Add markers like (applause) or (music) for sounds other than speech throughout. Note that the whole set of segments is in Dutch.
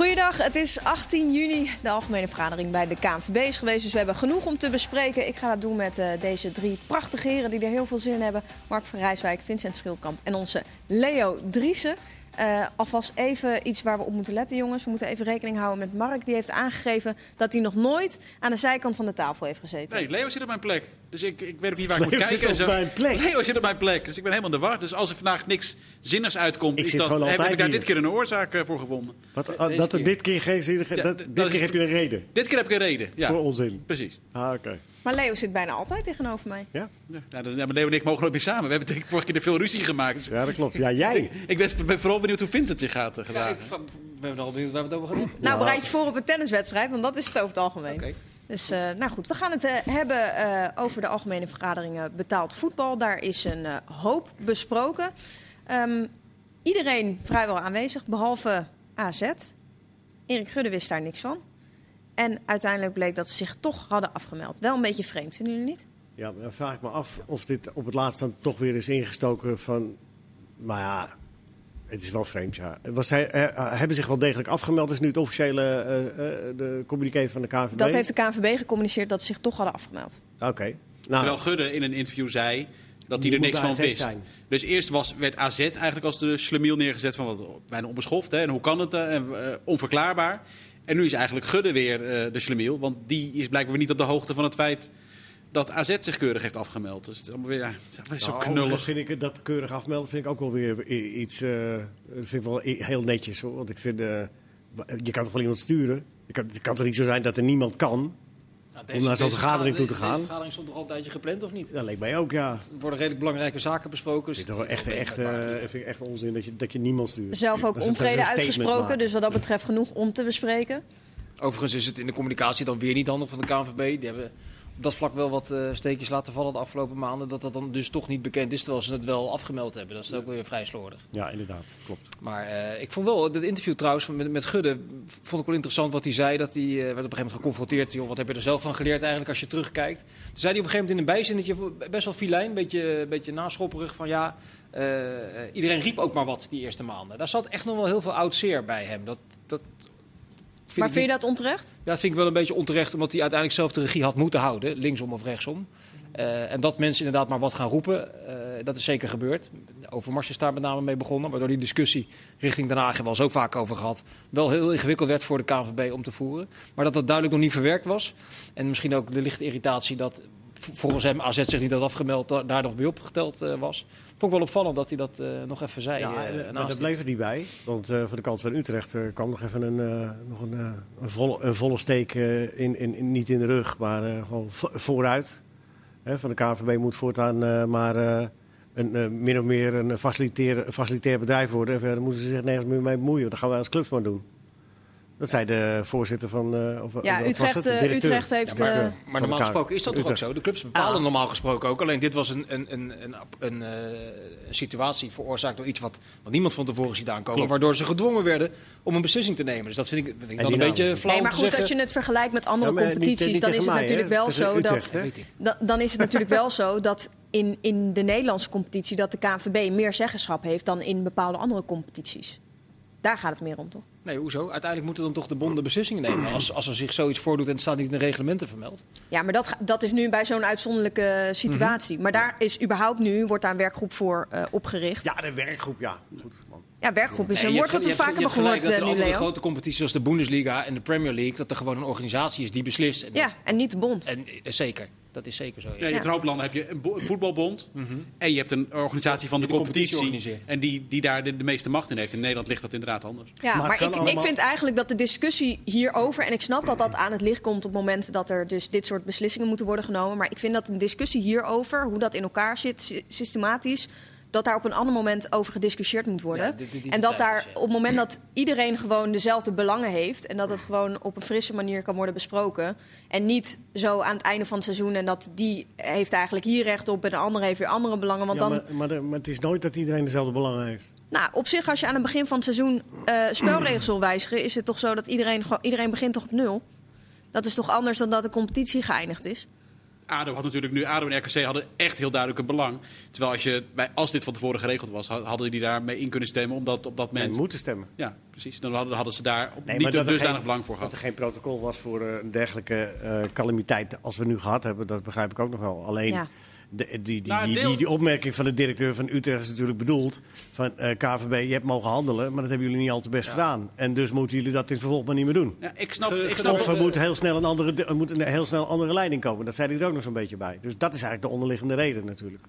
Goeiedag, het is 18 juni. De algemene vergadering bij de KNVB is geweest. Dus we hebben genoeg om te bespreken. Ik ga dat doen met uh, deze drie prachtige heren die er heel veel zin in hebben. Mark van Rijswijk, Vincent Schildkamp en onze Leo Driessen. Uh, alvast even iets waar we op moeten letten, jongens. We moeten even rekening houden met Mark. Die heeft aangegeven dat hij nog nooit aan de zijkant van de tafel heeft gezeten. Nee, Leo zit op mijn plek. Dus ik, ik weet ook niet waar ik (laughs) Leo moet kijken. zit op mijn plek. Leo zit op mijn plek. Dus ik ben helemaal in de war. Dus als er vandaag niks zinnigs uitkomt, Ik is dat, heb ik daar hier. dit keer een oorzaak eh, voor gevonden. Wat, Deze dat er dit keer geen zin Ja, dat, Dit dat is- keer heb je een reden Dit keer heb ik een reden. Ja, voor onzin. precies. Ah, oké. Maar Leo zit bijna altijd tegenover mij. Ja? Ja, nou, dat- ja, maar Leo en ik mogen ook weer samen. We hebben denk ik vorige keer veel ruzie gemaakt. Dus ja, dat klopt. Ja, jij. (laughs) ik ben, ben vooral benieuwd hoe Vincent zich gaat uh, Ja, gedragen. ik v- ben wel benieuwd waar we het over gaan hebben. Nou, Ja. bereid je voor op een tenniswedstrijd, want dat is het over het algemeen. Oké. Dus eh, nou goed, we gaan het eh, hebben eh, over de algemene vergaderingen betaald voetbal. Daar is een eh, hoop besproken. Ehm, iedereen vrijwel aanwezig, behalve AZ. Erik Gudde wist daar niks van. En uiteindelijk bleek dat ze zich toch hadden afgemeld. Wel een beetje vreemd, vinden jullie niet? Ja, maar dan vraag ik me af of dit op het laatst dan toch weer is ingestoken van... Maar ja, het is wel vreemd, ja. Was hij, eh, hebben zich wel degelijk afgemeld? Dat is nu het officiële eh, eh, de communiqué van de KNVB? Dat heeft de KNVB gecommuniceerd dat ze zich toch hadden afgemeld. Oké. Nou, Terwijl Gudde in een interview zei dat hij er niks van AZ wist. zijn. Dus eerst was, werd AZ eigenlijk als de slemiel neergezet van wat bijna onbeschoft. Hè? En hoe kan het? eh, en, eh, onverklaarbaar. En nu is eigenlijk Gudde weer eh, de slemiel. Want die is blijkbaar niet op de hoogte van het feit dat AZ zich keurig heeft afgemeld. Dus het is allemaal weer ja, het is allemaal weer zo Nou, knullig. vind ik dat keurig afmelden vind ik ook wel weer iets. dat vind ik wel heel netjes hoor. Want ik vind. eh, je kan toch wel iemand sturen? Je kan, het kan toch niet zo zijn dat er niemand kan? Om naar zo'n vergadering toe te gaan. vergadering stond toch al een tijdje gepland, of niet? Dat leek mij ook, ja. Er worden redelijk belangrijke zaken besproken. Ik dus vind het echt, is echt, wel eh, vind ik echt onzin dat je, dat je niemand stuurt. Zelf ook onvrede uitgesproken, dus wat dat betreft genoeg om te bespreken. Overigens is het in de communicatie dan weer niet handig van de KNVB. Die hebben dat vlak wel wat eh, steekjes laten vallen de afgelopen maanden. Dat dat dan dus toch niet bekend is, terwijl ze het wel afgemeld hebben. Dat is ook weer vrij slordig. Ja, inderdaad. Klopt. Maar eh, ik vond wel, het interview trouwens met, met Gudde, vond ik wel interessant wat hij zei. Dat hij eh, werd op een gegeven moment geconfronteerd. Joh, wat heb je er zelf van geleerd eigenlijk als je terugkijkt? Toen zei hij op een gegeven moment in een bijzinnetje, best wel filijn, een beetje, beetje naschopperig. Van ja, iedereen riep ook maar wat die eerste maanden. Daar zat echt nog wel heel veel oud zeer bij hem. Dat vind maar vind je dat onterecht? ja, dat vind ik wel een beetje onterecht, omdat hij uiteindelijk zelf de regie had moeten houden, linksom of rechtsom. Eh, en dat mensen inderdaad maar wat gaan roepen, eh, dat is zeker gebeurd. Overmars is daar met name mee begonnen, waardoor die discussie richting Den Haag, hebben we al zo vaak over gehad, wel heel ingewikkeld werd voor de KNVB om te voeren. Maar dat dat duidelijk nog niet verwerkt was. En misschien ook de lichte irritatie dat volgens hem AZ zich niet had afgemeld, da- daar nog bij opgeteld eh, was. Vond ik wel opvallend dat hij dat eh, nog even zei. Ja, eh, maar daar bleef het niet bij. Want voor de kant van Utrecht kwam nog even een, nog een, een, volle, een volle steek in, in, in- niet in de rug, maar gewoon vo- vooruit. Hè, van de KNVB moet voortaan maar een, min of meer een facilitair, een facilitair bedrijf worden. En verder moeten ze zich nergens meer mee bemoeien. Dat gaan wij als clubs maar doen. Dat zei de voorzitter van... eh, of, Ja, wat was Utrecht, het? Eh. Utrecht heeft... Ja, maar, eh, maar normaal gesproken is dat toch ook Utrecht. zo? De clubs bepalen Ah. normaal gesproken ook. Alleen dit was een, een, een, een, een, eh, een situatie veroorzaakt door iets wat, wat niemand van tevoren ziet aankomen. Klopt. Waardoor ze gedwongen werden om een beslissing te nemen. Dus dat vind ik, vind ik dan een beetje flauw Nee, maar goed, zeggen. als je het vergelijkt met andere Ja, maar niet- competities, niet dan is het mij, natuurlijk wel zo Utrecht, dat... hè? Weet ik. Da- dan is het natuurlijk wel zo dat in, in de Nederlandse competitie dat de KNVB meer zeggenschap heeft dan in bepaalde andere competities. Daar gaat het meer om, toch? Nee, hoezo? Uiteindelijk moeten dan toch de bonden beslissingen nemen. Als, als er zich zoiets voordoet en het staat niet in de reglementen vermeld. Ja, maar dat, dat is nu bij zo'n uitzonderlijke situatie. Maar daar is überhaupt nu, wordt daar een werkgroep voor eh, opgericht. Ja, Ja, de werkgroep, ja. Goed, man. werkgroep is een woord wat we vaker hebben gehoord dat eh, er andere Leo. grote competities zoals de Bundesliga en de Premier League... dat er gewoon een organisatie is die beslist. En, Ja, en niet de bond. en eh, zeker. Dat is zeker zo. ja. Ja, je hebt een hoop landen heb je een bo- voetbalbond. En je hebt een organisatie van de, competitie. En die, die daar de, de meeste macht in heeft. In Nederland ligt dat inderdaad anders. Ja, Maar het ik, ik vind eigenlijk dat de discussie hierover, en ik snap dat dat aan het licht komt op het moment dat er dus dit soort beslissingen moeten worden genomen, maar ik vind dat een discussie hierover, hoe dat in elkaar zit, sy- systematisch, dat daar op een ander moment over gediscussieerd moet worden. Ja, en dat daar op het moment dat iedereen gewoon dezelfde belangen heeft en dat het gewoon op een frisse manier kan worden besproken en niet zo aan het einde van het seizoen en dat die heeft eigenlijk hier recht op en de andere heeft weer andere belangen, want Ja, dan maar, maar, het is nooit dat iedereen dezelfde belangen heeft. nou, op zich, als je aan het begin van het seizoen eh, spelregels wil wijzigen, is het toch zo dat iedereen, gewoon- iedereen begint toch op nul? Dat is toch anders dan dat de competitie geëindigd is? ADO had natuurlijk nu, ADO en RKC hadden echt heel duidelijk een belang. Terwijl als, je, bij, als dit van tevoren geregeld was, had- hadden die daarmee in kunnen stemmen. Omdat op dat En moment... moeten stemmen. Ja, precies. Dan hadden, hadden ze daar op Nee, niet er dusdanig geen- belang voor Dat er gehad. geen protocol was voor eh, een dergelijke eh, calamiteit als we nu gehad hebben, dat begrijp ik ook nog wel. Alleen Ja. De, die, die, Nou, die, deel- die, die opmerking van de directeur van Utrecht is natuurlijk bedoeld van eh, KVB, je hebt mogen handelen, maar dat hebben jullie niet al te best gedaan. En dus moeten jullie dat in het vervolg maar niet meer doen. Ja, ik snap, ik snap Of er moet heel snel een andere, er moet een heel snel een andere leiding komen. Dat zei hij er ook nog zo'n beetje bij. Dus dat is eigenlijk de onderliggende reden natuurlijk.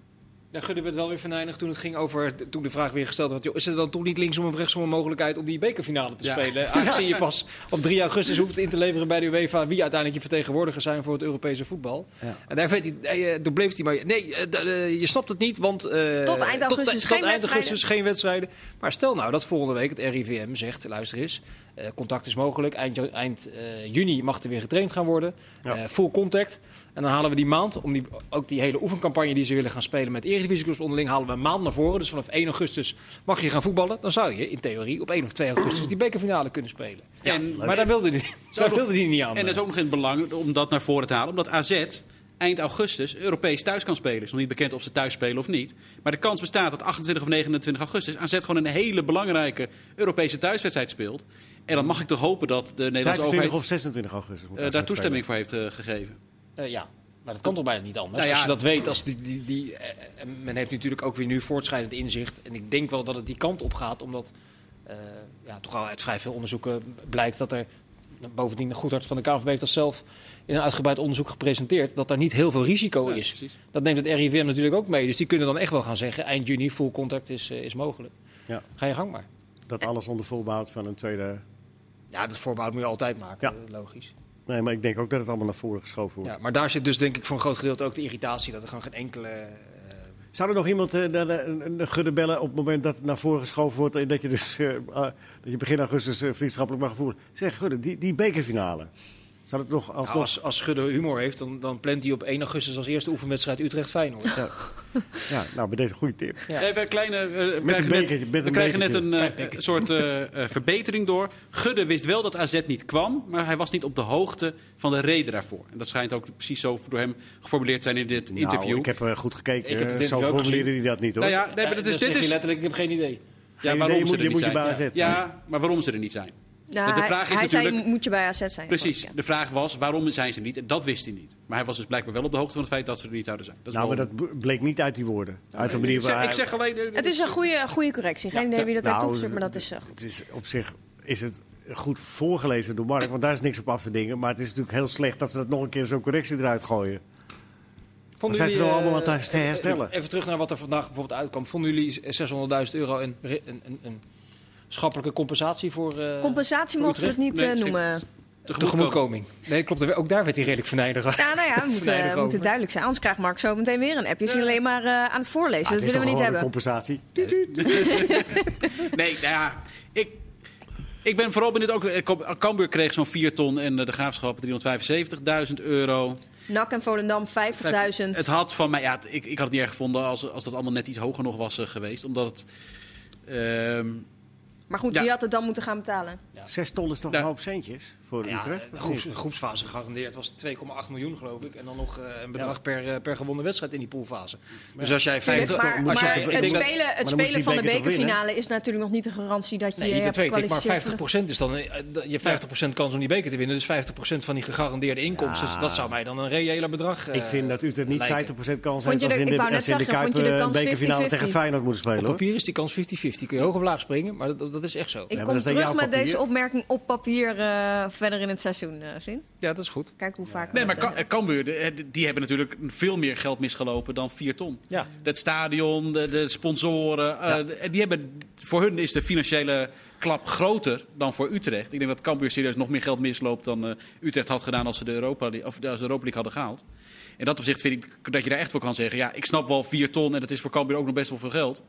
Ja, Gudde werd wel weer venijnig toen het ging over. Toen de vraag weer gesteld werd: joh, is er dan toch niet linksom of rechtsom een mogelijkheid om die bekerfinale te Ja. spelen? Aangezien je pas op 3 augustus hoeft in te leveren bij de UEFA wie uiteindelijk je vertegenwoordiger zijn voor het Europese voetbal. Ja. En daar weet hij, eh, bleef hij maar. Nee, eh, eh, je snapt het niet, want. eh, Tot eind augustus tot, geen tot eind wedstrijden. augustus geen wedstrijden. Maar stel nou dat volgende week het RIVM zegt: luister eens, eh, contact is mogelijk. Eind, eind eh, juni mag er weer getraind gaan worden. Ja. Eh, full contact. En dan halen we die maand, om die, ook die hele oefencampagne die ze willen gaan spelen met Eredivisieclubs onderling, halen we een maand naar voren. Dus vanaf 1 augustus mag je gaan voetballen. Dan zou je in theorie op 1 of 2 augustus die bekerfinale kunnen spelen. En, maar daar wilde (laughs) daar wilde hij niet aan. En dat is ook nog in het belang om dat naar voren te halen. Omdat AZ eind augustus Europees thuis kan spelen. Het is nog niet bekend of ze thuis spelen of niet. Maar de kans bestaat dat 28 of 29 augustus AZ gewoon een hele belangrijke Europese thuiswedstrijd speelt. En dan mag ik toch hopen dat de Nederlandse 25 overheid of 26 augustus. moet eh, daar spelen. toestemming voor heeft eh, gegeven. Eh, ja, maar dat kan toch bijna niet anders. Nou ja, als je dat weet, als die, die, die, en men heeft natuurlijk ook weer nu voortschrijdend inzicht. En ik denk wel dat het die kant op gaat, omdat eh, ja, toch al uit vrij veel onderzoeken blijkt dat er. Bovendien, de goedhart van de heeft dat zelf in een uitgebreid onderzoek gepresenteerd. Dat daar niet heel veel risico Ja, is. precies. Dat neemt het RIVM natuurlijk ook mee. Dus die kunnen dan echt wel gaan zeggen: eind juni full contact is, eh, is mogelijk. Ja. Ga je gang maar. Dat alles onder voorbehoud van een tweede... Ja, dat voorbehoud moet je altijd maken, Ja. eh, logisch. Nee, maar ik denk ook dat het allemaal naar voren geschoven wordt. Ja, maar daar zit dus denk ik voor een groot gedeelte ook de irritatie dat er gewoon geen enkele. eh, Zou er nog iemand eh, de, de, de gudde bellen op het moment dat het naar voren geschoven wordt... en dat je dus eh, ah, dat je begin augustus vriendschappelijk mag voeren? Zeg, gudde, die, die bekerfinale. Zou het nog Nou, alsnog... als, als Schudde humor heeft, dan, dan plant hij op 1 augustus als eerste oefenwedstrijd Utrecht-Feyenoord. Ja. ja, nou, bij deze goede tip. Ja. Even een kleine. eh, we een krijgen bekertje, net, met we een krijgen net bekertje. een eh, bekertje. soort eh, eh, verbetering door. Gudde wist wel dat AZ niet kwam, maar hij was niet op de hoogte van de reden daarvoor. En dat schijnt ook precies zo door hem geformuleerd te zijn in dit interview. Nou, ik heb goed gekeken. Ik heb het zo interview formuleerde hij dat niet, hoor. Nou ja, nee, maar dat is, dit zeg je is. letterlijk, ik heb geen idee. Ja, waarom idee, ze er niet zijn. ja, maar waarom ze er niet zijn. Nou, de hij- vraag is hij natuurlijk- zei, moet je bij AZ zijn. Precies. De vraag was, waarom zijn ze er niet? En dat wist hij niet. Maar hij was dus blijkbaar wel op de hoogte van het feit dat ze er niet zouden zijn. Dat is Nou, maar dat bleek niet uit die woorden. Uit de manier ik, zeg, waar ik zeg alleen... Het is een goede, goede correctie. Geen idee wie dat heeft Nou, toegestuurd, maar dat is eh, goed. Het is op zich is het goed voorgelezen door Mark, want daar is niks op af te dingen. Maar het is natuurlijk heel slecht dat ze dat nog een keer zo'n correctie eruit gooien. Vonden zijn ze jullie, nou allemaal eh, aan het herstellen? Even terug naar wat er vandaag bijvoorbeeld uitkwam. Vonden jullie 600.000 euro een, een, een, een schappelijke compensatie voor uh, Compensatie mochten we het niet Nee, eh, het is noemen. tegemoetkoming? Nee, klopt. Ook daar werd hij redelijk aan. Ja, nou ja, we moeten over. duidelijk zijn. Anders krijgt Mark zo meteen weer een appje. Je is alleen maar eh, aan het voorlezen. Ah, dat het is willen we niet hebben. een compensatie. (laughs) (laughs) Nee, nou ja, ik, ik ben vooral benieuwd. Ook, eh, Cambuur kreeg zo'n 4 ton en eh, de Graafschap 375.000 euro. NAC en Volendam 50.000. Het had van mij, ja, het- ik, ik had het niet erg gevonden als, als dat allemaal net iets hoger nog was eh, geweest. Omdat het... ehm, Maar goed, Ja. wie had het dan moeten gaan betalen? Zes ton is toch Ja. een hoop centjes voor Ja, Utrecht? de groeps, de groepsfase gegarandeerd was 2,8 miljoen geloof ik. En dan nog eh, een bedrag per, eh, per gewonnen wedstrijd in die poolfase. Dus als jij Tuurlijk, 50... maar, moet je- maar ik het dat- spelen, het spelen van de bekerfinale is natuurlijk nog niet de garantie dat je Nee, je dat weet ik. Maar gekwalificeerd voor de- 50% is dan... eh, Je hebt 50% kans om die beker te winnen. Dus 50% van die gegarandeerde inkomsten. Ja. Dus dat zou mij dan een reëler bedrag eh, Ik vind dat Utrecht niet lijken. 50% kans heeft als in de, ik wou net als in de zeggen, vond Kuip je de eh, kans bekerfinale 50-50? tegen Feyenoord moeten Op spelen. hoor. papier is die kans 50-50. Kun je hoog of laag springen, maar dat, dat is echt zo. Ik kom terug met deze opmerking op papier eh, verder in het seizoen, eh Vin. Ja, dat is goed. Kijk hoe vaak. nee, maar dat, Ka- eh, Cambuur, de- eh, die hebben natuurlijk veel meer geld misgelopen dan 4 ton. Ja. Het stadion, de, de sponsoren, eh, Ja. de- die hebben, voor hun is de financiële klap groter dan voor Utrecht. Ik denk dat Cambuur serieus nog meer geld misloopt dan eh, Utrecht had gedaan als ze de Europa, League- of als de Europa League hadden gehaald. In dat opzicht vind ik dat je daar echt voor kan zeggen, ja, ik snap wel 4 ton en dat is voor Cambuur ook nog best wel veel geld.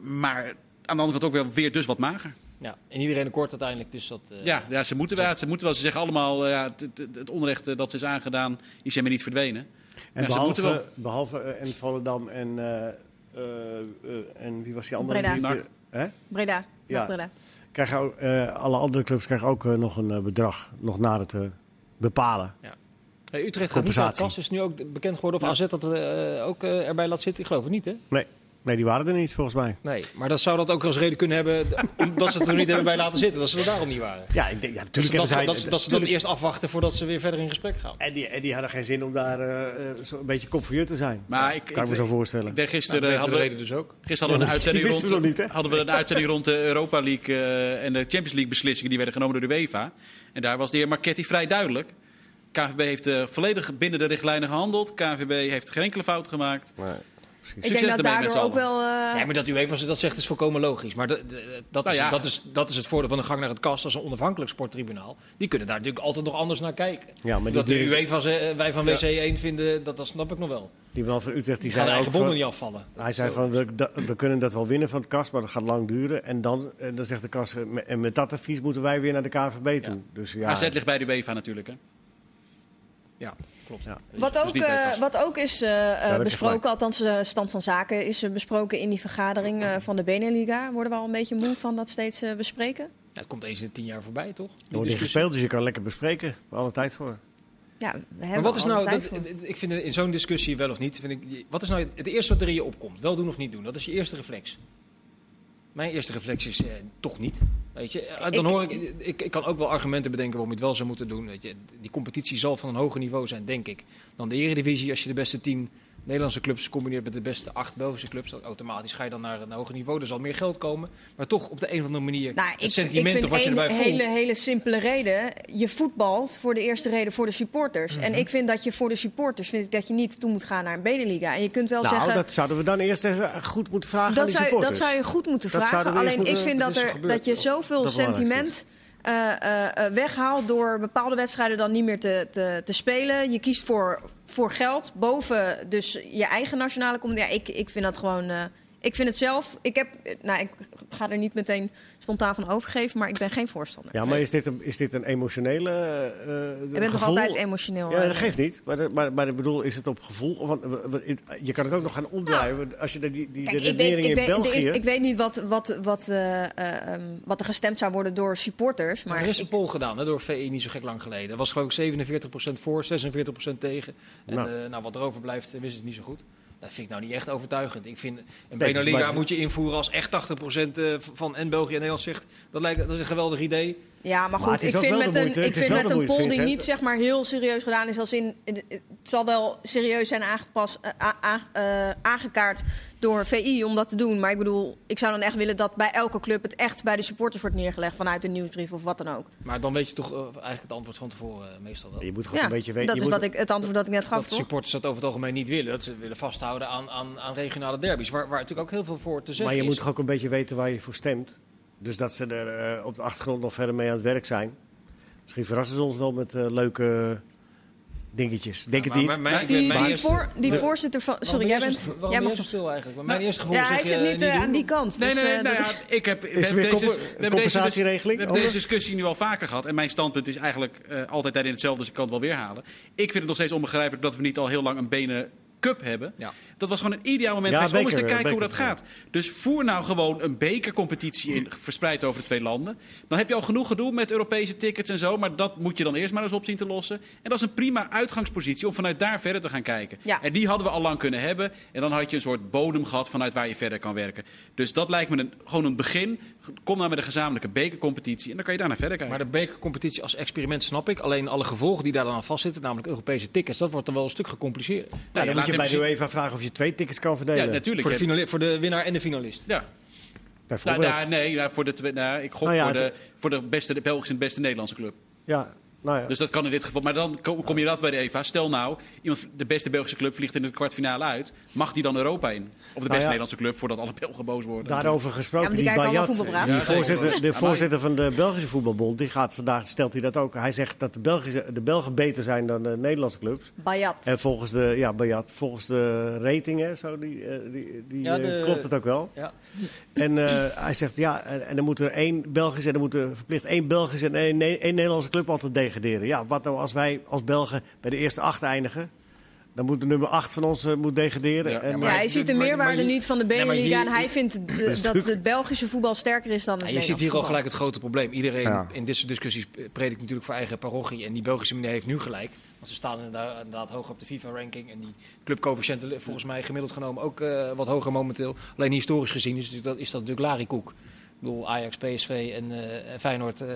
Maar aan de andere kant ook wel weer dus wat mager. Ja, en iedereen akkoord uiteindelijk. Dus dat, eh, Ja, ja ze, moeten wel, ze moeten wel. Ze zeggen allemaal, eh, ja, het, het- het onrecht eh, dat ze is aangedaan, is helemaal niet verdwenen. En Ja, ze moeten behalve, wel- behalve eh, en Volendam en, eh, eh, eh, en wie was die andere? Breda. Die- hè? Breda. Ja. Breda. Krijgen ook, eh, alle andere clubs krijgen ook nog een bedrag nog nader te bepalen. Ja. Hey, Utrecht gaat niet naar Compensatie. Kas, is nu ook bekend geworden. Of AZ dat eh, ook erbij laat zitten? Ik geloof het niet, hè? Nee. Nee, die waren er niet volgens mij. Nee, maar dat zou dat ook als reden kunnen hebben (laughs) omdat ze het er niet hebben bij laten zitten. Dat ze er daarom niet waren. Ja, ik denk, ja Dus natuurlijk dat, hebben zij... dat, ze- dat ze dat eerst afwachten voordat ze weer verder in gesprek gaan. En die, en die hadden geen zin om daar eh, eh, zo een beetje kopveur te zijn. Maar ik, kan ik me zo voorstellen. Ik denk Nou, gisteren dat weten hadden de we, reden dus ook. gisteren hadden we een uitzending wisten rond, nog niet, hè? hadden we een uitzending rond de Europa League eh, en de Champions League beslissingen die werden genomen door de UEFA. En daar was de heer Marchetti vrij duidelijk. KVB heeft eh, volledig binnen de richtlijnen gehandeld. KVB heeft geen enkele fout gemaakt. Ik Succes denk dat daardoor ook wel... eh, Ja, maar dat UEFA ze dat zegt is volkomen logisch. Maar de- de- dat, Nou is, ja. dat, is, dat is het voordeel van de gang naar het kast als een onafhankelijk sporttribunaal. Die kunnen daar natuurlijk altijd nog anders naar kijken. Ja, maar dat die- de UEFA ze, eh, wij van WC 1 vinden, dat, dat snap ik nog wel. Die man van Utrecht die Die gaan zei eigen bonden van, niet afvallen. Hij zei van, we, da- we kunnen dat wel winnen van het kast, maar dat gaat lang duren. En dan, en dan zegt de kast, eh, en met dat advies moeten wij weer naar de KVB toe. Dus ja, AZ ligt bij de UEFA natuurlijk. Hè. Ja, klopt. Ja. Wat Dus ook, eh, wat ook is eh, eh, besproken, althans de stand van zaken is besproken in die vergadering eh, van de Beneliga. Worden we al een beetje moe van dat steeds bespreken? Ja, het komt eens in de tien jaar voorbij, toch? Die er wordt niet gespeeld, dus je kan lekker bespreken. Alle tijd voor. Ja, we hebben Maar wat is nou, dat, ik vind in zo'n discussie wel of niet, vind ik, wat is nou het eerste wat er in je opkomt? Wel doen of niet doen? Dat is je eerste reflex. Mijn eerste reflex is eh, toch niet. Weet je, Eh, dan Ik- hoor ik, ik, ik kan ook wel argumenten bedenken waarom je het wel zou moeten doen. Weet je, die competitie zal van een hoger niveau zijn, denk ik, dan de Eredivisie. Als je de beste tien Nederlandse clubs combineert met de beste acht Belgische clubs, dan automatisch ga je dan naar een hoger niveau. Er zal meer geld komen, maar toch op de een of andere manier Nou, het ik, sentiment ik vind of wat je erbij voelt. hele, hele simpele reden. Je voetbalt voor de eerste reden voor de supporters. En Mhm. ik vind dat je voor de supporters vind ik dat je niet toe moet gaan naar een Beneliga. En je kunt wel Nou, zeggen. dat zouden we dan eerst even goed moeten vragen aan Dat die zou, dat supporters. zou je goed moeten Dat vragen. Alleen ik vind dat dat, er, gebeurd dat je zoveel Dat sentiment eh, eh, eh, weghaalt door bepaalde wedstrijden dan niet meer te, te, te spelen. Je kiest voor, voor geld boven dus je eigen nationale competitie. Ja, ik, ik vind dat gewoon. eh, ik vind het zelf. Ik heb. Nou, ik ga er niet meteen spontaan van overgeven, maar ik ben geen voorstander. Ja, maar is dit een, is dit een emotionele eh Je bent toch altijd emotioneel? Ja, eh, dat geeft niet. Maar, maar, maar ik bedoel, is het op gevoel? Want, je kan het ook nog gaan omdraaien. Als je de, die, die Kijk, de weet, in weet, er België... is- ik weet niet wat, wat, wat, eh, eh, ehm, wat er gestemd zou worden door supporters. Maar er is ik- een poll gedaan hè, door VI niet zo gek lang geleden. Dat was geloof ik 47% voor, 46% tegen. En Nou. nou. nou, wat er overblijft, wist het niet zo goed. Dat vind ik nou niet echt overtuigend. Ik vind een maar- moet je invoeren als echt 80% eh, van en België en Nederland zegt. Dat, lijkt, dat is een geweldig idee. Ja, maar goed, is ik vind met een, ik is vind met een poll die niet zeg maar heel serieus gedaan is, als in het zal wel serieus zijn aangepast, eh, a- a- eh, aangekaart door VI om dat te doen. Maar ik bedoel, ik zou dan echt willen dat bij elke club het echt bij de supporters wordt neergelegd vanuit een nieuwsbrief of wat dan ook. Maar dan weet je toch eh, eigenlijk het antwoord van tevoren meestal wel. Je moet gewoon Ja, een beetje weten... dat je is moet- wat ik, het antwoord dat ik net gaf, Dat toch? supporters dat over het algemeen niet willen. Dat ze willen vasthouden aan, aan, aan regionale derbies. Waar, waar natuurlijk ook heel veel voor te zeggen Maar je is. moet toch ook een beetje weten waar je voor stemt. Dus dat ze er eh, op de achtergrond nog verder mee aan het werk zijn. Misschien verrassen ze ons wel met eh, leuke dingetjes. Denk Maar- het niet. maar- Die, mijn die, eerste- voor, die de- voorzitter van... Sorry, jij bent... jij mag, stil eigenlijk? Maar mijn Nou, eerste gevoel ja, hij zit niet eh, aan die kant. Nee, dus, nee, eh, nou ja, is- ik heb, we Is er hebben weer deze, we hebben deze, compensatieregeling? we hebben deze discussie nu al vaker gehad. En mijn standpunt is eigenlijk eh, altijd daarin hetzelfde, dus ik kan het wel weer halen. Ik vind het nog steeds onbegrijpelijk dat we niet al heel lang een benen cup hebben. Ja. Dat was gewoon een ideaal moment Ja, geweest om eens te beker, kijken hoe dat beker, gaat. Dus voer nou gewoon een bekercompetitie in, verspreid over de twee landen. Dan heb je al genoeg gedoe met Europese tickets en zo. Maar dat moet je dan eerst maar eens op zien te lossen. En dat is een prima uitgangspositie om vanuit daar verder te gaan kijken. Ja. En die hadden we al lang kunnen hebben. En dan had je een soort bodem gehad vanuit waar je verder kan werken. Dus dat lijkt me een, gewoon een begin. Kom nou met een gezamenlijke bekercompetitie. En dan kan je daarna verder kijken. Maar de bekercompetitie als experiment snap ik. Alleen alle gevolgen die daar dan aan vastzitten, namelijk Europese tickets, dat wordt dan wel een stuk gecompliceerder. Nou, ja, dan laat moet je bij de. UEFA vragen of je twee tickets kan verdelen. ja, natuurlijk. Voor de, finali- voor de winnaar en de finalist. Ja. Nou, Bijvoorbeeld. nou, nee, nou, voor de, twee- nou, ik gok Nou ja, voor, de, voor de, beste, de Belgische en beste Nederlandse club. ja, nou ja. Dus dat kan in dit geval. Maar dan kom, je dat bij de EVA. Stel nou, iemand, de beste Belgische club vliegt in de kwartfinale uit. Mag die dan Europa in? Of de beste ja. Nederlandse club, voordat alle Belgen boos worden. Daarover gesproken, die Bayat, die Ja, zeker. voorzitter, de voorzitter van de Belgische voetbalbond, die gaat vandaag, stelt hij dat ook. Hij zegt dat de, Belgische, de Belgen beter zijn dan de Nederlandse clubs. Bayat. En volgens de, ja, Bayat, volgens de ratingen, zo, die, eh, die, die, Ja, eh, de- klopt het ook wel. Ja. En eh, hij zegt, ja, en, en dan moet er één Belgische, en dan moet er verplicht één Belgische en één, één Nederlandse club altijd degraderen. Ja, wat nou als wij als Belgen bij de eerste acht eindigen? Dan moet de nummer acht van ons eh, moet degraderen. Ja. En, Ja, hij ziet de maar- meerwaarde maar niet van de Beneliga. En hij vindt (laughs) dat het Belgische voetbal sterker is dan het Ja, je ziet hier al gelijk het grote probleem. Iedereen Ja. in dit soort discussies predikt natuurlijk voor eigen parochie. En die Belgische meneer heeft nu gelijk. Want ze staan inderdaad, inderdaad hoger op de FIFA-ranking. En die clubcoëfficiënten volgens mij gemiddeld genomen ook eh, wat hoger momenteel. Alleen historisch gezien is, dat, is dat natuurlijk larikoek. Ik bedoel, Ajax, PSV en, eh, en Feyenoord eh,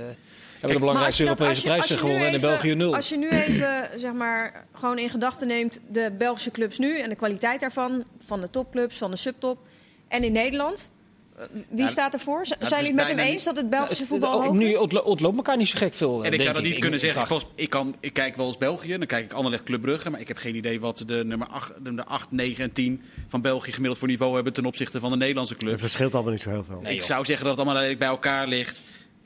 hebben de Maar belangrijkste als je dat- Europese prijzen gewonnen. En in even- België nul. Als je nu even, (clears throat) zeg maar, gewoon in gedachten neemt de Belgische clubs nu en de kwaliteit daarvan, van de topclubs, van de subtop en in Nederland. eh, Wie Ja, staat ervoor? Het Zijn jullie met hem eens dat het Belgische Het- voetbal ook hoog nu ontloopt elkaar niet zo gek veel. En ik zou dat niet kunnen zeggen. Volgens, ik, kan, ik kijk wel eens België, dan kijk ik Anderlecht Club Brugge. Maar ik heb geen idee wat de nummer 8, de 8 9 en 10 van België gemiddeld voor niveau hebben ten opzichte van de Nederlandse Het clubs. verschilt allemaal niet zo heel veel. Nee, ik zou zeggen dat het allemaal bij elkaar ligt.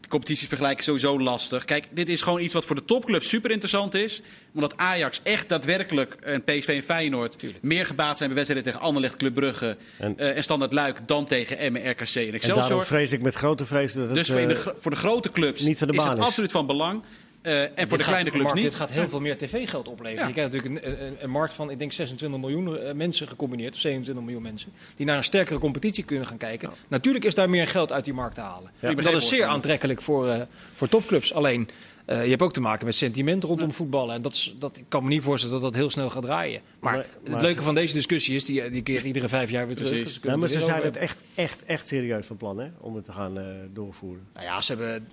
Competities vergelijken sowieso lastig. Kijk, dit is gewoon iets wat voor de topclubs super interessant is. Omdat Ajax echt daadwerkelijk, en PSV en Feyenoord, meer gebaat zijn bij wedstrijden tegen Anderlecht, Club Brugge En- en, en Standard Luik dan tegen Emmen, RKC en En daarom Excelsior. vrees ik met grote vrees dat het... Dus voor, de, eh, voor de grote clubs niet van de is het is. absoluut van belang. Eh, en voor de gaat- kleine clubs Mark, niet. Dit gaat heel veel meer tv-geld opleveren. Ja. Je krijgt natuurlijk een, een, een markt van, ik denk, 26 miljoen eh, mensen gecombineerd. Of 27 miljoen mensen. Die naar een sterkere competitie kunnen gaan kijken. Natuurlijk is daar meer geld uit die markt te halen. geen dat is zeer aantrekkelijk voor, eh, voor topclubs. Alleen, eh, je hebt ook te maken met sentiment rondom voetballen. En dat is, dat, ik kan me niet voorstellen dat dat heel snel gaat draaien. Maar, Maar- maar het leuke van deze discussie is, die, die keert iedere vijf jaar weer terug. Precies. Dus nou, maar ze zijn over het echt, echt, echt serieus van plan hè, om het te gaan eh, doorvoeren. Nou ja, ze hebben.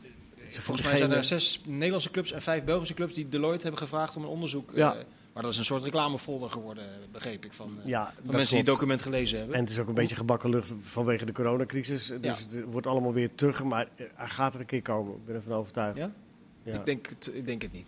Volgens mij zijn er zes Nederlandse clubs en vijf Belgische clubs die Deloitte hebben gevraagd om een onderzoek. Ja. eh, maar dat is een soort reclamefolder geworden, begreep ik, van, eh, Ja, van mensen die het document gelezen hebben. En het is ook een beetje gebakken lucht vanwege de coronacrisis. Dus Ja. het wordt allemaal weer terug. Maar eh, hij gaat er een keer komen. Ik ben ervan overtuigd. Ja? Ja. Ik, denk het, ik denk het niet.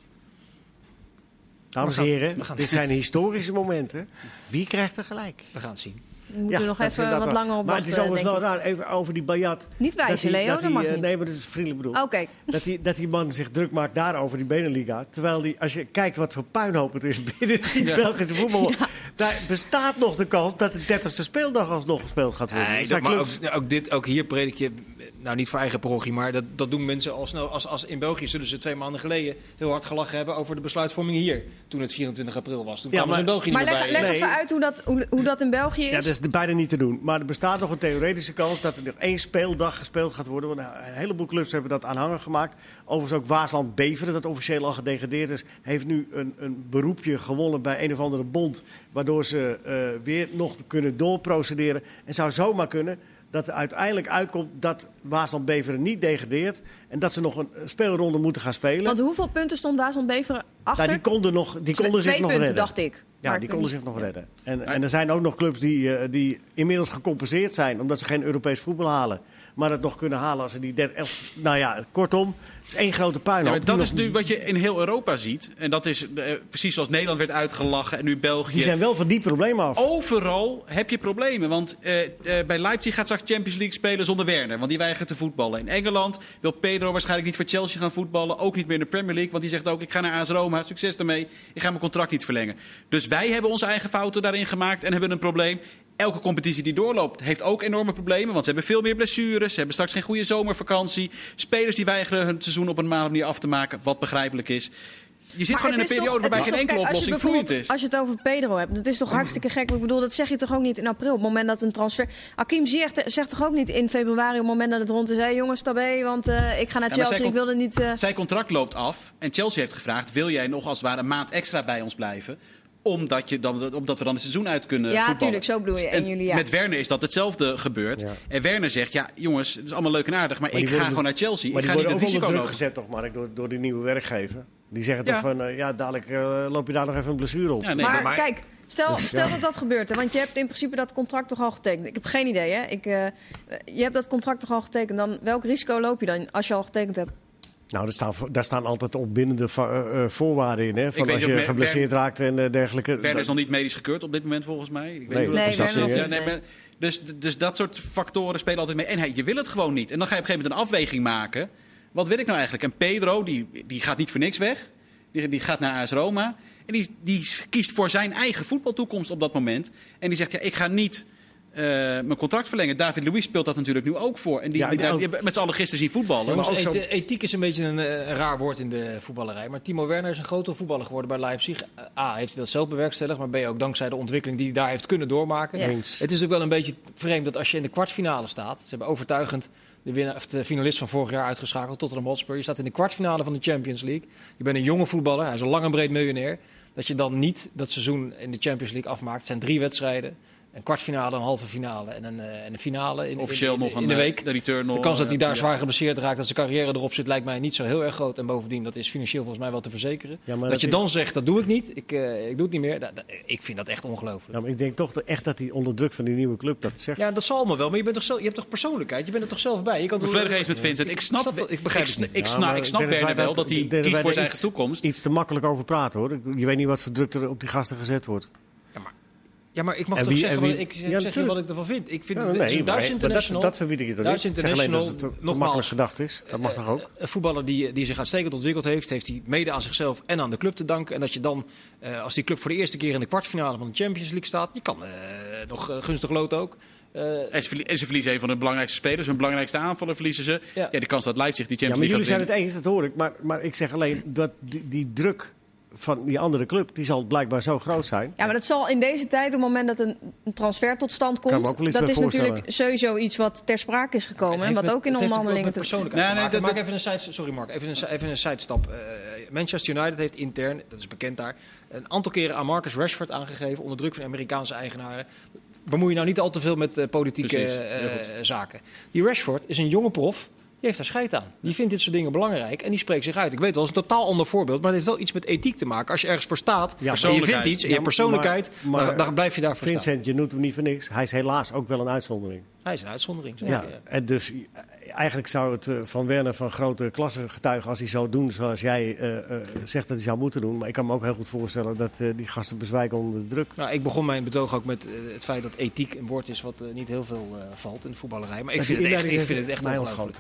Dames en heren, dit zijn historische momenten. Wie krijgt er gelijk? We gaan het zien. We moeten er nog even wat langer op Maar het is overigens wel raar, even over die Bayat. Niet wijzen, Leo, dat mag niet. Nee, maar dat is vriendelijk bedoeld. Oké, Dat, die, dat die man zich druk maakt daarover, die Beneliga. Terwijl die, als je kijkt wat voor puinhoop het is binnen die Belgische voetbal. (laughs) Daar bestaat nog de kans dat de 30ste speeldag alsnog gespeeld gaat worden. Nee, zijn dat, maar ook, dit, ook hier predik je, nou niet voor eigen parochie, maar dat, dat doen mensen al snel. Als, als in België zullen ze twee maanden geleden heel hard gelachen hebben over de besluitvorming hier. Toen het 24 april was. Toen Ja, kwamen ze in maar- België maar niet meer leg, bij. leg Nee. even uit hoe dat, hoe, hoe dat in België is. Ja, dat is bijna niet te doen. Maar er bestaat nog een theoretische kans dat er nog één speeldag gespeeld gaat worden. Want een heleboel clubs hebben dat aanhanger gemaakt. Overigens ook Waasland Beveren, dat officieel al gedegradeerd is, heeft nu een, een beroepje gewonnen bij een of andere bond. Waardoor ze eh, weer nog kunnen doorprocederen. En zou zomaar kunnen dat er uiteindelijk uitkomt dat Waasland Beveren niet degradeert. En dat ze nog een speelronde moeten gaan spelen. Want hoeveel punten stond Waasland Beveren achter? Nou, die konden, nog, die konden zich Twee nog punten, redden. dacht ik. Ja, Maar die konden zich nog redden. En, en er zijn ook nog clubs die, eh, die inmiddels gecompenseerd zijn, omdat ze geen Europees voetbal halen. Maar het nog kunnen halen als ze die 30. Nou ja, kortom, het is één grote Ja, puinhoop. maar dat is nu wat je in heel Europa ziet. En dat is eh, precies zoals Nederland werd uitgelachen en nu België. Die zijn wel van die problemen af. Overal heb je problemen. Want eh, eh, bij Leipzig gaat straks Champions League spelen zonder Werner. Want die weigert te voetballen. In Engeland wil Pedro waarschijnlijk niet voor Chelsea gaan voetballen. Ook niet meer in de Premier League. Want die zegt ook, ik ga naar AS Roma. Succes daarmee. Ik ga mijn contract niet verlengen. Dus wij hebben onze eigen fouten daarin gemaakt en hebben een probleem. Elke competitie die doorloopt heeft ook enorme problemen. Want ze hebben veel meer blessures. Ze hebben straks geen goede zomervakantie. Spelers die weigeren hun seizoen op een normale manier af te maken. Wat begrijpelijk is. Je zit Maar gewoon in een periode toch- waarbij geen enkele oplossing vloeiend is. Als je het over Pedro hebt, dat is toch hartstikke gek. Ik bedoel, dat zeg je toch ook niet in april. Op het moment dat een transfer... Hakim Ziyech zegt toch ook niet in februari, op het moment dat het rond is... Hé jongens, tabé, want eh, ik ga naar Ja, Chelsea, zij ik wilde niet... eh, Zijn contract loopt af en Chelsea heeft gevraagd: wil jij nog als het ware een maand extra bij ons blijven? Omdat, je dan, omdat we dan het seizoen uit kunnen Ja, voetballen. tuurlijk, zo bedoel je, En en jullie, ja. Met Werner is dat hetzelfde gebeurd. Ja. En Werner zegt: ja, jongens, het is allemaal leuk en aardig, maar, Maar ik ga worden- gewoon naar Chelsea. maar ik die ga niet worden het ook onder risico lopen. gezet, toch, Mark, door, door die nieuwe werkgever. Die zeggen Ja. toch van, eh, ja, dadelijk eh, loop je daar nog even een blessure op. Ja, nee, maar, maar- kijk, stel, Dus, stel ja. dat dat gebeurt. Hè, want je hebt in principe dat contract toch al getekend. Ik heb geen idee, hè. Ik, eh, je hebt dat contract toch al getekend. Dan, welk risico loop je dan als je al getekend hebt? Nou, daar staan, daar staan altijd opbindende eh, eh, voorwaarden in. Hè, van als je geblesseerd raakt en eh, dergelijke. Werner is nog niet medisch gekeurd op dit moment volgens mij. Ik weet Nee, niet hoe dat Nee, Ja, nee, dus, dus dat soort factoren spelen altijd mee. En je wil het gewoon niet. En dan ga je op een gegeven moment een afweging maken. Wat wil ik nou eigenlijk? En Pedro, die, die gaat niet voor niks weg. Die, die gaat naar AS Roma. En die, die kiest voor zijn eigen voetbaltoekomst op dat moment. En die zegt, ja, ik ga niet eh, mijn contract verlengen. David Luiz speelt dat natuurlijk nu ook voor. En die, Ja, die, die ook- die hebben met z'n allen gisteren zien voetballen. Maar ook zo- eth- ethiek is een beetje een, eh, een raar woord in de voetballerij. Maar Timo Werner is een grote voetballer geworden bij Leipzig. A, heeft hij dat zelf bewerkstelligd. Maar B, ook dankzij de ontwikkeling die hij daar heeft kunnen doormaken. Ja. Het is ook wel een beetje vreemd dat als je in de kwartfinale staat. Ze hebben overtuigend de, winnaar, of de finalist van vorig jaar uitgeschakeld, Tottenham Hotspur. Je staat in de kwartfinale van de Champions League. Je bent een jonge voetballer. Hij is een lang en breed miljonair. dat je dan niet dat seizoen in de Champions League afmaakt. Het zijn drie wedstrijden. Een kwartfinale, een halve finale en een, eh, en een finale in, Officieel in, in, nog een in de eh, week. de return nog, De kans dat hij eh, daar ja. zwaar geblesseerd raakt, dat zijn carrière erop zit, lijkt mij niet zo heel erg groot. En bovendien, dat is financieel volgens mij wel te verzekeren. Ja, dat dat je is- dan zegt, dat doe ik niet, ik, eh, ik doe het niet meer. Dat- dat- ik vind dat echt ongelooflijk. Ja, maar ik denk toch echt dat hij onder druk van die nieuwe club dat zegt. Ja, dat zal allemaal wel, maar je, bent toch zelf, je hebt toch persoonlijkheid? Je bent er toch zelf bij? Je kan Ik ben toch- volledig eens met Vincent. Ik snap, ik begrijp ik, het niet. ik Ja, snap, ik snap Werner wel dat- hij kiest voor zijn eigen toekomst. Iets te makkelijk over praten hoor. Je weet niet wat voor druk er op die gasten gezet wordt. Ja, maar ik mag En toch wie- zeggen, en wat, wie- ik Ja, zeg wat ik ervan vind. Ik vind Ja, het, het is nee, Duits maar dat, international. dat verbied ik je toch Duits alleen dat international, het nogmaals, makkelijk gedacht is. Dat mag toch ook? Een voetballer die, die zich uitstekend ontwikkeld heeft, heeft hij mede aan zichzelf en aan de club te danken. En dat je dan, eh, als die club voor de eerste keer in de kwartfinale van de Champions League staat, je kan eh, nog eh, gunstig loten ook. Eh, En ze, verlie- en ze verliezen een van de belangrijkste spelers. Hun belangrijkste aanvaller verliezen ze. Ja. Ja, de kans dat Leipzig die Ja, Champions maar League jullie zijn het eens, dat hoor ik. Maar, maar ik zeg alleen dat die, die druk van die andere club, die zal blijkbaar zo groot zijn. Ja, maar dat zal in deze tijd, op het moment dat een, transfer tot stand komt, ook wel iets dat is natuurlijk sowieso iets wat ter sprake is gekomen. En wat ook in onderhandelingen natuurlijk ook met te persoonlijkheid Nee, te nee, maken. dat- Maak even een side, sorry Mark, even een, even een sidestap. Eh, Manchester United heeft intern, dat is bekend daar, een aantal keren aan Marcus Rashford aangegeven onder druk van Amerikaanse eigenaren. Bemoei je nou niet al te veel met eh, politieke Precies, eh, zaken. Die Rashford is een jonge prof. Die heeft daar scheid aan. Die vindt dit soort dingen belangrijk en die spreekt zich uit. Ik weet wel, het is een totaal ander voorbeeld, maar het heeft wel iets met ethiek te maken. Als je ergens voor staat Ja, en je vindt iets, en je persoonlijkheid, maar- maar- dan, dan blijf je daarvoor staan. Vincent, je noemt hem niet voor niks. Hij is helaas ook wel een uitzondering. Hij is een uitzondering. zeg Ja, ik, en dus eh, eigenlijk zou het eh, van Werner van grote klasse getuigen als hij zou doen zoals jij eh, zegt dat hij zou moeten doen. Maar ik kan me ook heel goed voorstellen dat die gasten bezwijken onder de druk. Nou, ik begon mijn betoog ook met het feit dat ethiek een woord is wat niet heel veel valt in de voetballerij. Maar ik vind, het echt, ik vind het echt mij ongelooflijk.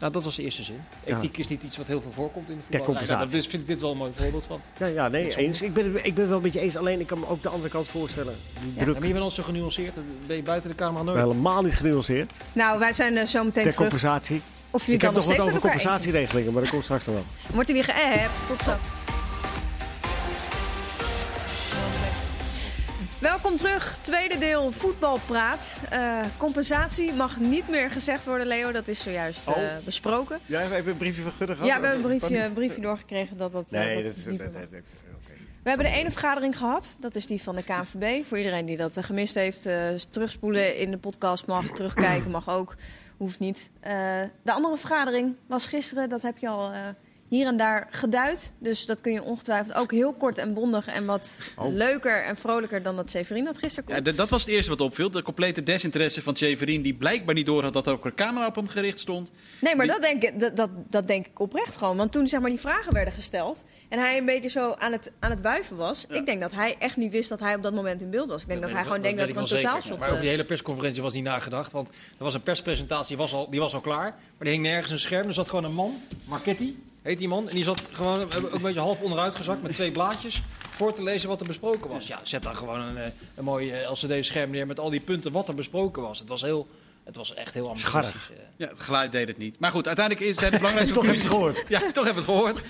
Nou, dat was de eerste zin. Ja. Ethiek is niet iets wat heel veel voorkomt in de Ter voetballerij. Nou, compensatie. dus vind ik dit wel een mooi voorbeeld van. Ja, ja nee, eens. Ik ben, ik ben wel met je eens. Alleen ik kan me ook de andere kant voorstellen. Die Ja, druk maar je bent al zo genuanceerd, dan ben je buiten de camera nooit. helemaal niet genuanceerd. Nou, wij zijn eh, zo meteen Ter terug. compensatie. Of jullie Ik dan heb nog nog wat steeds over compensatieregelingen, maar dat komt straks nog wel. Wordt hij weer geappt? Tot zo. Welkom terug, tweede deel voetbalpraat. Eh, compensatie mag niet meer gezegd worden, Leo. Dat is zojuist eh, Oh. besproken. Jij hebt een briefje van Gudde gehad? Ja, we hebben een briefje, een briefje doorgekregen dat dat, eh, Nee, dat is... niet dat-. We hebben de ene vergadering gehad. Dat is die van de KNVB. Voor iedereen die dat eh, gemist heeft, eh, terugspoelen in de podcast mag. Terugkijken mag ook. Hoeft niet. Eh, de andere vergadering was gisteren. Dat heb je al eh, hier en daar geduid. Dus dat kun je ongetwijfeld ook heel kort en bondig en wat Oh. leuker en vrolijker dan dat Severin dat gisteren kon. Ja, dat was het eerste wat opviel. De complete desinteresse van Tjeverin, die blijkbaar niet door had dat er ook een camera op hem gericht stond. Nee, maar Die- dat denk, ik, dat, dat, dat denk ik oprecht gewoon. Want toen zeg maar, die vragen werden gesteld en hij een beetje zo aan het, aan het wuiven was. Ik denk dat hij echt niet wist dat hij op dat moment in beeld was. Ik denk dat, hij gewoon denkt dat het een totaalshot Maar over was. die hele persconferentie was niet nagedacht. Want er was een perspresentatie, was al, die was al klaar. Maar die hing nergens een scherm. Er zat gewoon een man, Marchetti heet die man. En die zat gewoon ook een beetje half onderuit gezakt met twee blaadjes. Voor te lezen wat er besproken was. Ja, zet dan gewoon een, eh, een mooi eh, LCD-scherm neer met al die punten wat er besproken was. Het was, heel, het was echt heel. Scharrig. eh. Ja, het geluid deed het niet. Maar goed, uiteindelijk is- zijn de (laughs) belangrijkste Toch heb je het conclusies... gehoord. (laughs) Ja, toch hebben we het gehoord.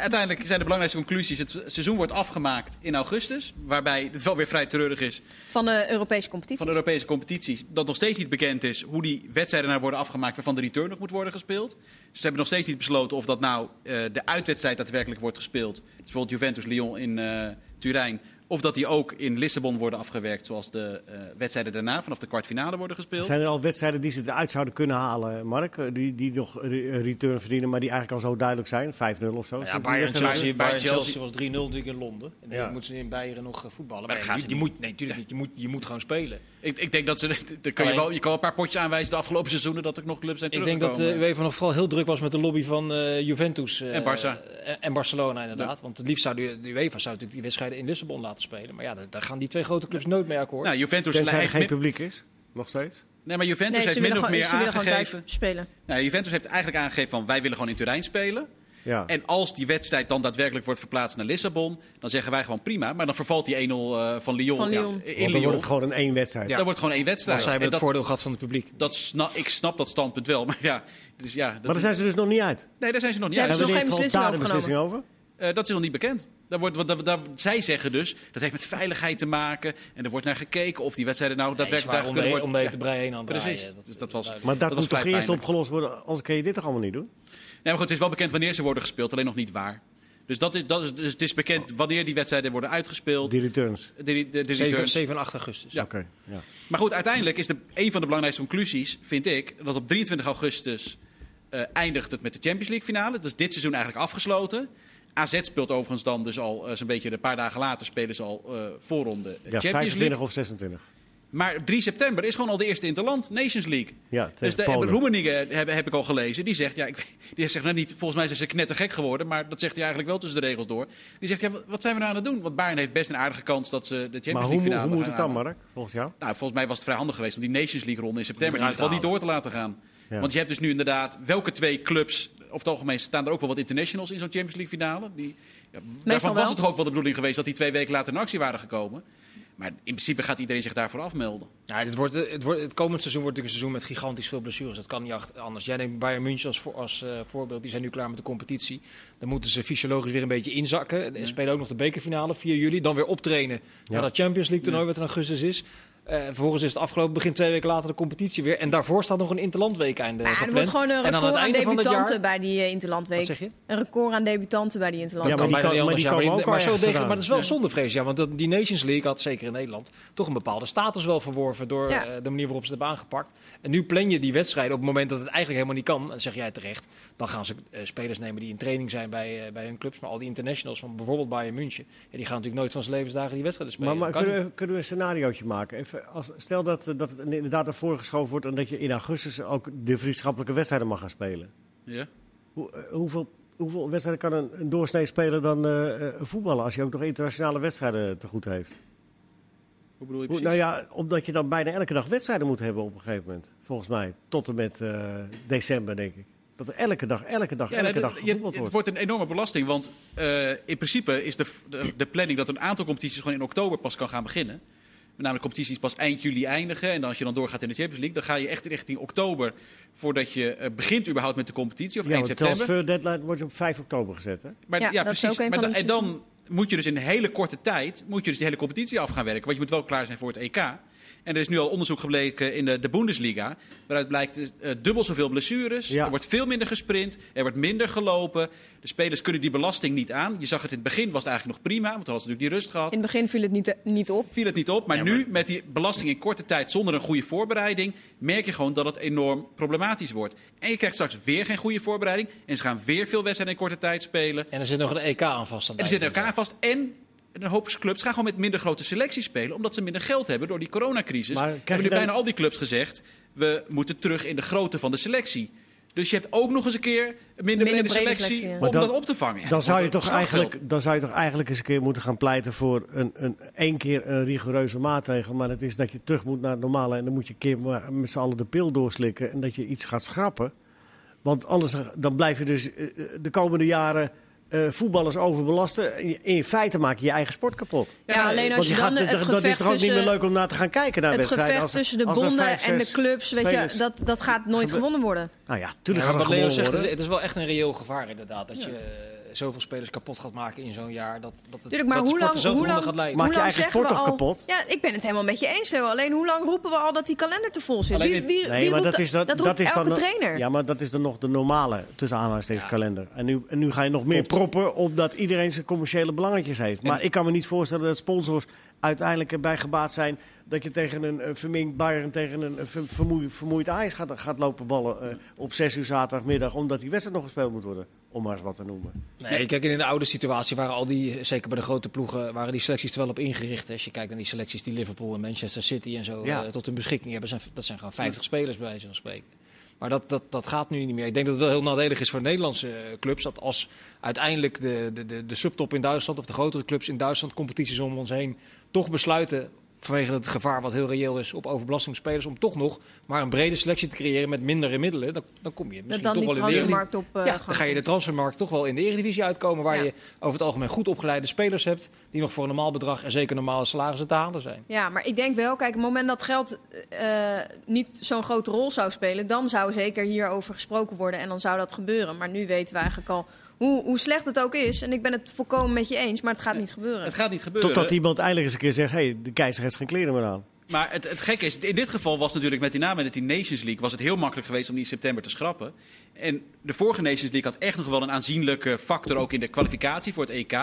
Uiteindelijk zijn de belangrijkste conclusies... Het seizoen wordt afgemaakt in augustus. Waarbij het wel weer vrij treurig is Van de Europese competitie. van de Europese competities. Dat nog steeds niet bekend is hoe die wedstrijden nou worden afgemaakt... waarvan de return nog moet worden gespeeld. Dus ze hebben nog steeds niet besloten of dat nou eh, de uitwedstrijd daadwerkelijk wordt gespeeld. Dus bijvoorbeeld Juventus-Lyon in eh, Turijn. Of dat die ook in Lissabon worden afgewerkt zoals de eh, wedstrijden daarna... vanaf de kwartfinale worden gespeeld. Zijn er al wedstrijden die ze eruit zouden kunnen halen, Mark? Eh, Die, die nog return verdienen, maar die eigenlijk al zo duidelijk zijn? 5-0 of zo? Ja, Bayern Chelsea, bij Bayern Chelsea- Chelsea was 3-0 natuurlijk in Londen. En dan Ja. moeten ze in Bayern nog eh, voetballen. Maar moet, nee, natuurlijk niet. Je moet, je moet gewoon spelen. Ik, ik denk dat ze. (laughs) Dan kan je, wel, je kan wel een paar potjes aanwijzen de afgelopen seizoenen dat er nog clubs zijn Ik denk dat de UEFA nog vooral heel druk was met de lobby van eh, Juventus. eh, En Barça. en- en Barcelona inderdaad. Want het liefst zou de, de UEFA zou natuurlijk die wedstrijden in Lissabon laten spelen. Maar ja, daar, daar gaan die twee grote clubs nooit mee akkoord. nou, Juventus, Tenzij er geen min- publiek is, nog steeds. nee, maar Juventus Nee, heeft min of gewoon- meer ze willen gewoon aangegeven. spelen. Nou, Juventus heeft eigenlijk aangegeven van wij willen gewoon in Turijn spelen. Ja. En als die wedstrijd dan daadwerkelijk wordt verplaatst naar Lissabon, dan zeggen wij gewoon prima. Maar dan vervalt die 1-0 eh, van Lyon, Van Lyon. Ja, in Want dan Lyon. wordt het gewoon een één wedstrijd. Dan wordt gewoon één wedstrijd. Want zij hebben En het dat, voordeel gehad van het publiek. dat snap, ik snap dat standpunt wel, (laughs) maar ja, dus ja dat, Maar daar zijn ze dus nog niet uit. nee, daar zijn ze nog niet Ja, uit. er is nog Wanneer geen beslissing daar over beslissing over? Eh, dat is nog niet bekend. Daar wordt, wat- daar, daar- zij zeggen dus, dat heeft met veiligheid te maken. En er wordt naar gekeken of die wedstrijden nou daadwerkelijk om daar de, kunnen om worden. de brei heen aan het Precies. draaien. Dus dat was-. Maar dat, Dat was moet toch eerst opgelost worden, anders kun je dit toch allemaal niet doen? Nee, maar goed, het is wel bekend wanneer ze worden gespeeld, alleen nog niet waar. Dus, dat is, dat is, dus het is bekend wanneer die wedstrijden worden uitgespeeld. Die returns. De, de, de, de 7, returns. 7 en 8 augustus. Ja. Oké. Ja. Maar goed, uiteindelijk is de, een van de belangrijkste conclusies, vind ik, dat op 23 augustus eh, eindigt het met de Champions League finale. Dat is dit seizoen eigenlijk afgesloten. AZ speelt overigens dan dus al eh, zo'n beetje een paar dagen later spelen ze al eh, voorronde Ja, Champions 25 League. of 26. Maar 3 september is gewoon al de eerste interland, Nations League. Ja, Dus tegen de. Roemeningen heb, heb ik al gelezen. Die zegt, ja, ik, die zegt nou niet, volgens mij zijn ze knettergek geworden. Maar dat zegt hij eigenlijk wel tussen de regels door. Die zegt, ja, wat, zijn we nou aan het doen? Want Bayern heeft best een aardige kans dat ze de Champions Maar League hoe, finale hoe moet gaan het dan, halen. Mark? Volgens jou? Nou, volgens mij was het vrij handig geweest om die Nations League ronde in september in ieder geval niet door te laten gaan. Ja. Want je hebt dus nu inderdaad, welke twee clubs, over het algemeen staan er ook wel wat internationals in zo'n Champions League finale. Die, ja, daarvan was het toch ook wel de bedoeling geweest dat die twee weken later in actie waren gekomen. Maar in principe gaat iedereen zich daarvoor afmelden. Ja, het, wordt, het, wordt, het komend seizoen wordt natuurlijk een seizoen met gigantisch veel blessures. Dat kan niet anders. Jij neemt Bayern München als, voor, als eh, voorbeeld. Die zijn nu klaar met de competitie. Dan moeten ze fysiologisch weer een beetje inzakken. En spelen ook nog de bekerfinale 4 juli. Dan weer optrainen naar dat Champions League toernooi wat in augustus is. Eh, vervolgens is het afgelopen, begin twee weken later de competitie weer. En daarvoor staat nog een interlandweek einde Maar er wordt gewoon een en aan het record aan einde van het debutanten jaar... bij die eh, Wat interlandweek. zeg je? Een record aan debutanten bij die Ja, interlandweek. maar die kan- maar die ja, maar, ook al maar, zo ergens degelijk, maar dat is wel vandaan. zonde, vrees. Ja, want dat, die Nations League had zeker in Nederland toch een bepaalde status wel verworven door Ja. eh, de manier waarop ze het hebben aangepakt. En nu plan je die wedstrijden op het moment dat het eigenlijk helemaal niet kan. En zeg jij terecht, dan gaan ze spelers nemen die in training zijn bij, bij hun clubs. Maar al die internationals van bijvoorbeeld Bayern München, ja, die gaan natuurlijk nooit van zijn levensdagen die wedstrijden spelen. Maar, kunnen, we, kunnen we een scenariootje maken? Even, als, stel dat, eh, dat het inderdaad voren geschoven wordt en dat je in augustus ook de vriendschappelijke wedstrijden mag gaan spelen. Ja? Hoe, eh, hoeveel, hoeveel wedstrijden kan een, een doorsnee speler dan eh, voetballen als hij ook nog internationale wedstrijden te goed heeft? Hoe bedoel je Hoe, precies? nou ja, omdat je dan bijna elke dag wedstrijden moet hebben op een gegeven moment. Volgens mij. Tot en met december, denk ik. Dat er elke dag, elke dag, Ja, elke nee, dag je- gevoetbald het wordt. wordt een enorme belasting. Want in principe is de, de, de planning dat een aantal competities gewoon in oktober pas kan gaan beginnen. Met name competities pas eind juli eindigen. En dan als je dan doorgaat in de Champions League, dan ga je echt richting oktober voordat je eh, begint überhaupt met de competitie. Of Ja, eind september. transfer deadline wordt op 5 oktober gezet. Hè? Maar, Ja, ja, dat is precies. ook een Maar da- de en dan moet je dus in een hele korte tijd moet je dus die hele competitie af gaan werken. Want je moet wel klaar zijn voor het EK. En er is nu al onderzoek gebleken in de, de Bundesliga. Waaruit blijkt eh, dubbel zoveel blessures. Ja. Er wordt veel minder gesprint. Er wordt minder gelopen. De spelers kunnen die belasting niet aan. Je zag het in het begin was het eigenlijk nog prima. Want dan hadden ze natuurlijk die rust gehad. In het begin viel het niet, niet op. Viel het niet op. Maar, Ja, maar- nu met die belasting in korte tijd zonder een goede voorbereiding. merk je gewoon dat het enorm problematisch wordt. En je krijgt straks weer geen goede voorbereiding. En ze gaan weer veel wedstrijden in korte tijd spelen. En er zit nog een EK aan vast. aan En er zitten einde van elkaar vast. En een hoop clubs gaan gewoon met minder grote selecties spelen. Omdat ze minder geld hebben door die coronacrisis. Maar hebben nu dan- bijna al die clubs gezegd. We moeten terug in de grootte van de selectie. Dus je hebt ook nog eens een keer een minder, Minder brede selectie selectie, ja. om dan- dat op te vangen. Ja, Dan zou, je toch eigenlijk, dan zou je toch eigenlijk eens een keer moeten gaan pleiten voor een, een, één keer een rigoureuze maatregel. Maar dat is dat je terug moet naar het normale. En dan moet je een keer met z'n allen de pil doorslikken. En dat je iets gaat schrappen. Want anders dan blijf je dus eh, eh, de komende jaren eh, voetballers overbelasten. In, feite maak je je eigen sport kapot. Ja, alleen als je je dan gaat, het dat, dat is gevecht toch ook niet meer tussen... leuk om naar te gaan kijken naar Het gevecht Als- tussen de bonden vijf, en de clubs, weet je, dat, dat gaat nooit Gebe- gewonnen worden. Nou ja, Ja, tuurlijk gaat wat het Leo gewonnen zegt, worden. het het is wel echt een reëel gevaar inderdaad. Dat je zoveel spelers kapot gaat maken in zo'n jaar. Dat, dat, het, Tuurlijk, maar dat hoe sport lang, hoe lang, gaat leiden. Maak je eigen sport toch kapot? Ja, ik ben het helemaal met je eens zo. Alleen hoe lang roepen we al dat die kalender te vol zit? Alleen Wie, wie, Nee, wie maar roept dat is, dat, dat is elke dan, trainer. Ja, maar dat is dan nog de normale, tussen aanhalingstekens, Ja. kalender. En nu, en nu ga je nog meer proppen op dat iedereen zijn commerciële belangetjes heeft. Maar ik kan me niet voorstellen dat sponsors uiteindelijk erbij gebaat zijn... dat je tegen een, een verminkt Bayern, tegen een ver- vermoeid, vermoeid Ajax gaat, gaat lopen ballen... eh, op 6 uur zaterdagmiddag, omdat die wedstrijd nog gespeeld moet worden. Om maar eens wat te noemen. Nee, kijk, in de oude situatie waren al die, zeker bij de grote ploegen, waren die selecties er wel op ingericht. Als je kijkt naar die selecties die Liverpool en Manchester City en zo Ja. eh, tot hun beschikking hebben, zijn, dat zijn gewoon 50 spelers bij wijze van spreken. Maar dat, dat, dat gaat nu niet meer. Ik denk dat het wel heel nadelig is voor Nederlandse eh, clubs. Dat als uiteindelijk de, de, de, de subtop in Duitsland of de grotere clubs in Duitsland, competities om ons heen, toch besluiten vanwege het gevaar wat heel reëel is op overbelastingsspelers, om toch nog maar een brede selectie te creëren met mindere middelen, dan, dan kom je misschien dan toch wel in de transfermarkt op eh, Ja, dan ga je de transfermarkt toch wel in de Eredivisie uitkomen, waar Ja. je over het algemeen goed opgeleide spelers hebt, die nog voor een normaal bedrag en zeker normale salarissen te halen zijn. Ja, maar ik denk wel, kijk, op het moment dat geld eh, niet zo'n grote rol zou spelen, dan zou zeker hierover gesproken worden en dan zou dat gebeuren. Maar nu weten we eigenlijk al hoe, hoe slecht het ook is. En ik ben het volkomen met je eens, maar het gaat niet gebeuren. Het gaat niet gebeuren. Totdat iemand eindelijk eens een keer zegt... hé, hey, de keizer heeft geen kleren meer aan. Maar het, het gekke is, in dit geval was natuurlijk met die naam met die Nations League... was het heel makkelijk geweest om die in september te schrappen. En de vorige Nations League had echt nog wel een aanzienlijke factor... ook in de kwalificatie voor het EK.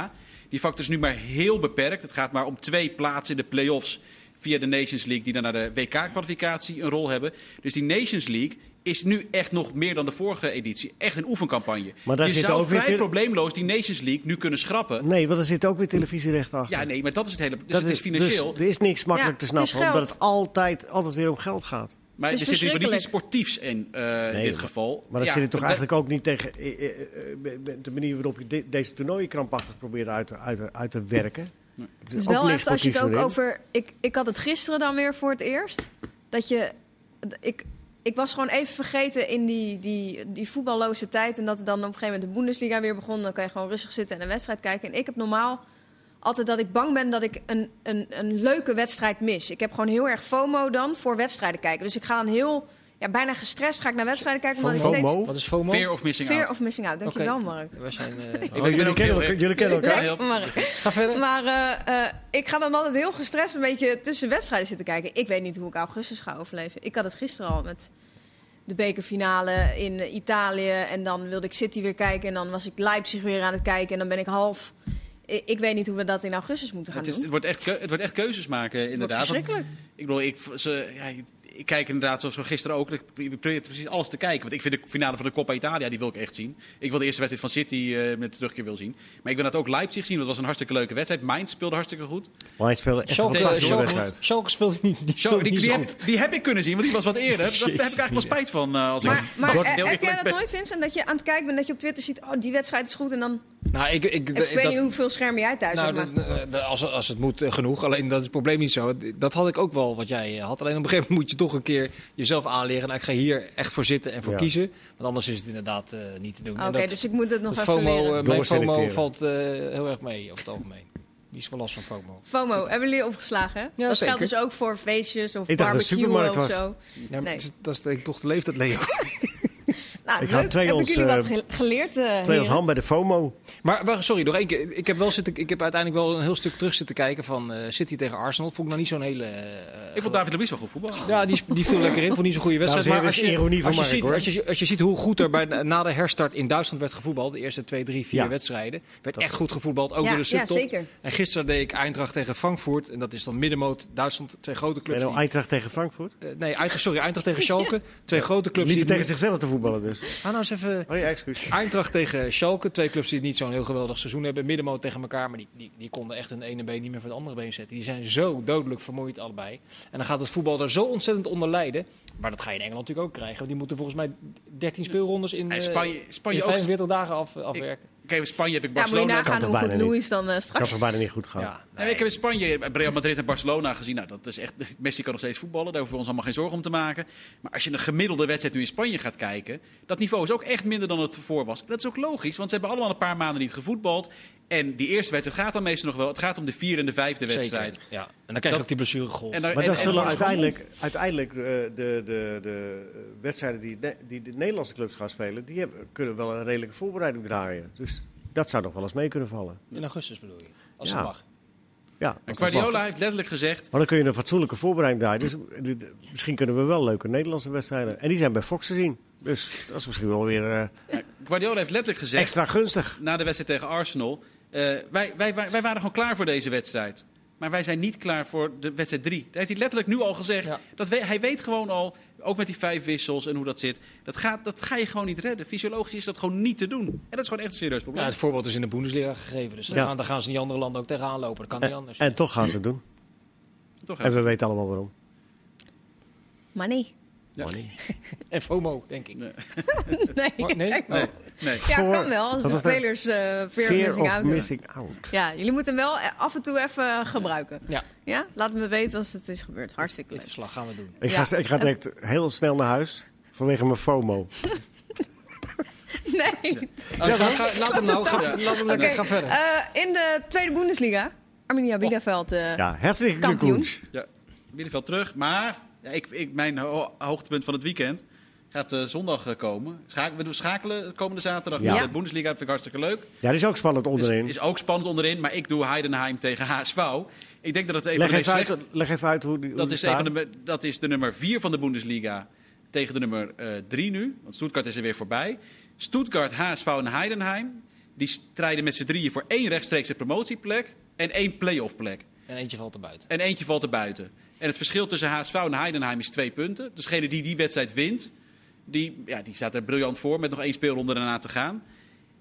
Die factor is nu maar heel beperkt. Het gaat maar om twee plaatsen in de play-offs via de Nations League... die dan naar de WK-kwalificatie een rol hebben. Dus die Nations League is nu echt nog meer dan de vorige editie. Echt een oefencampagne. Maar daar je zit zou ook weer vrij te- probleemloos die Nations League nu kunnen schrappen. Nee, want er zit ook weer televisierecht achter. Ja, nee, maar dat is het hele... Dus Dat het is financieel. Dus er is niks makkelijk Ja, te snappen, omdat het altijd, altijd weer om geld gaat. Maar Het er is zit in ieder geval niet iets sportiefs in, eh, in Nee, dit maar- geval. Maar dat Ja, zit er toch eigenlijk ook niet tegen eh, eh, de manier waarop je de- deze toernooien krampachtig probeert uit, te- uit, uit te werken. Het Het is wel niks echt als je het ook over. Ik, ik had het gisteren dan weer voor het eerst. Dat je. Ik, ik was gewoon even vergeten in die, die, die voetballoze tijd. En dat er dan op een gegeven moment de Bundesliga weer begon. Dan kan je gewoon rustig zitten en een wedstrijd kijken. En ik heb normaal altijd dat ik bang ben dat ik een, een, een leuke wedstrijd mis. Ik heb gewoon heel erg FOMO dan voor wedstrijden kijken. Dus ik ga dan heel. Ja, bijna gestrest ga ik naar wedstrijden kijken. Omdat ik steeds. FOMO? Wat is FOMO? Fear of missing Fear out. of missing out. Dankjewel, Oké. Mark. We zijn, eh, (laughs) Ik Oh, jullie, kennen elkaar, jullie kennen elkaar. Ja, Mark. Ga verder. Maar eh, eh, ik ga dan altijd heel gestrest een beetje tussen wedstrijden zitten kijken. Ik weet niet hoe ik augustus ga overleven. Ik had het gisteren al met de bekerfinale in Italië. En dan wilde ik City weer kijken. En dan was ik Leipzig weer aan het kijken. En dan ben ik half... Ik, weet niet hoe we dat in augustus moeten gaan Het, is, doen. het, wordt echt, keu- het wordt echt keuzes maken, Het wordt inderdaad. Want verschrikkelijk. Ik bedoel, ik, ze, ja, ik kijk inderdaad zoals we gisteren ook. Ik probeer precies alles te kijken. Want ik vind de finale van de Coppa Italia, die wil ik echt zien. Ik wil de eerste wedstrijd van City eh, met de terugkeer wil zien. Maar ik wil dat ook Leipzig zien. Dat was een hartstikke leuke wedstrijd. Mainz speelde hartstikke goed. Maar hij speelde echt een Schalke, fantastische Schalke- wedstrijd. Schalke speelt niet, die speelt die, niet die, heb, goed. die heb ik kunnen zien, want die was wat eerder. Daar heb ik eigenlijk wel spijt van. eh, als Maar, ik, maar heb jij dat ben. nooit, Vincent? Dat je aan het kijken bent, dat je op Twitter ziet... oh, die wedstrijd is goed. En dan... Nou, ik, ik, Ik weet dat- niet hoeveel schermen jij thuis Nou, hebt. Maar... de- als, als het moet, eh, genoeg. Alleen dat is het probleem niet zo. Dat had ik ook wel wat jij eh, had. Alleen op een gegeven moment moet je toch een keer jezelf aanleren. En ik ga hier echt voor zitten en voor Ja. kiezen. Want anders is het inderdaad eh, niet te doen. Oké, dus ik moet het nog dat even FOMO, leren. mijn. FOMO valt eh, heel erg mee over het algemeen. Die is wel last van FOMO. FOMO, hebben jullie opgeslagen? hè? Ja, dat zeker. geldt dus ook voor feestjes of Ik dacht dat het barbecue supermarkt of was. zo. Ja, Nee. dat is- Dat is denk ik toch de leeftijd, Leo. (laughs) Nou, Ik leuk. twee heb ons, ik jullie eh, wat ge- geleerd, eh Twee als heren? hand bij de FOMO. Maar, maar sorry, nog één keer. Ik heb, wel zitten, ik heb uiteindelijk wel een heel stuk terug zitten kijken van eh, City tegen Arsenal. Vond ik nou niet zo'n hele... eh, Ik vond David Luiz wel goed voetballen. Ja, die, die viel lekker in. Vond niet zo'n goede wedstrijd. En Maar als je, ironie van als, je Mark, ziet, hoor. als, je, als je ziet hoe goed er bij, na de herstart in Duitsland werd gevoetbald. De eerste twee, drie, vier Ja. wedstrijden. Werd Dat- echt goed gevoetbald. Ook Ja, door de ja, subtop. zeker. En gisteren deed ik Eindracht tegen Frankfurt. En dat is dan middenmoot Duitsland. Twee grote En clubs. nou Die, Eintracht tegen Frankfurt. eh, nee, Eindracht, sorry, Eindracht tegen Schalke. Twee grote clubs die... Tegen zichzelf te voetballen dus. Ah, nou eens even... Oh ja, excuus. Eindracht tegen Schalke. Twee clubs die niet zo'n heel geweldig seizoen hebben. Middenmoot tegen elkaar. Maar die, die, die konden echt een ene been niet meer voor het andere been zetten. Die zijn zo dodelijk vermoeid allebei. En dan gaat het voetbal er zo ontzettend onder lijden. Maar dat ga je in Engeland natuurlijk ook krijgen. Want die moeten volgens mij 13 speelrondes in, En eh, Spanje, in Spanje ook. 45 dagen af, afwerken. Kijk, in Spanje heb ik Ja, moet je Barcelona. nagaan hoe goed bijna niet. Louis dan eh, Ik had straks... het bijna niet goed gehad. Ja, Nee, ik heb in Spanje Real Madrid en Barcelona gezien. Nou, dat is echt, Messi kan nog steeds voetballen. Daar hoeven we ons allemaal geen zorgen om te maken. Maar als je een gemiddelde wedstrijd nu in Spanje gaat kijken. Dat niveau is ook echt minder dan het ervoor was. En dat is ook logisch, want ze hebben allemaal een paar maanden niet gevoetbald. En die eerste wedstrijd gaat dan meestal nog wel. Het gaat om de vierde en de vijfde wedstrijd. Ja. En dan krijg je Dat- ook die blessuregolf. En daar- Maar en- zullen en- uiteindelijk, uiteindelijk eh, de, de, de, de wedstrijden die, de- die de Nederlandse clubs gaan spelen, die hebben, kunnen wel een redelijke voorbereiding draaien. Dus dat zou nog wel eens mee kunnen vallen. In augustus bedoel je? Als Ja. het mag. Ja, En Guardiola heeft letterlijk gezegd. Maar dan kun je een fatsoenlijke voorbereiding draaien. Dus misschien kunnen we wel leuke Nederlandse wedstrijden. En die zijn bij Fox te zien. Dus dat is misschien wel weer eh, Guardiola heeft letterlijk gezegd. extra gunstig. na de wedstrijd tegen Arsenal. Eh, wij, wij, wij, wij waren gewoon klaar voor deze wedstrijd. Maar wij zijn niet klaar voor de wedstrijd 3. Dat heeft hij letterlijk nu al gezegd. Ja. Dat we- hij weet gewoon al, ook met die vijf wissels en hoe dat zit. Dat, gaat, dat ga je gewoon niet redden. Fysiologisch is dat gewoon niet te doen. En dat is gewoon echt een serieus Ja, probleem. het voorbeeld is in de Bundesliga gegeven. Dus daar, Ja. gaan, daar gaan ze in die andere landen ook tegenaan lopen. Dat kan niet anders. en toch gaan ze het doen. Toch En we weten allemaal waarom. Nee. Ja. (laughs) En FOMO, denk ik. Nee. (laughs) Nee. Maar- nee? Kijk maar. Nee, nee. Ja, Voor- kan wel. Als de spelers eh fear, Fear missing of out missing out. Ja, jullie moeten hem wel eh, af en toe even gebruiken. Ja, Ja? Laat me weten als het is gebeurd. Hartstikke dit leuk. verslag gaan we doen. Ik, Ja. ga, ik ga direct heel snel naar huis. Vanwege mijn FOMO. (laughs) Nee. Ja, ga, ga- laat hem nou. Ga, laat hem lekker. Oké, Ga verder. eh, in de tweede Bundesliga. Arminia Bielefeld. eh, Ja, hartstikke Kampioen. Ja, Bielefeld terug. Maar ja, ik, ik, mijn ho- hoogtepunt van het weekend. Gaat eh, zondag eh, komen. We doen schakelen komende zaterdag. Ja. De Bundesliga vind ik hartstikke leuk. Ja, dat is ook spannend onderin. Is, is ook spannend onderin. Maar ik doe Heidenheim tegen HSV. Ik denk dat het een van leg, even uit, leg even uit hoe die hoe dat die is, een van de, dat is de nummer 4 van de Bundesliga tegen de nummer 3 nu. Want Stuttgart is er weer voorbij. Stuttgart, HSV en Heidenheim. Die strijden met z'n drieën voor één rechtstreekse promotieplek en één play-off plek. En eentje valt er buiten. En eentje valt er buiten. En het verschil tussen HSV en Heidenheim is twee punten. Dus degene die die wedstrijd wint, die, ja, die staat er briljant voor met nog één speelronde daarna te gaan.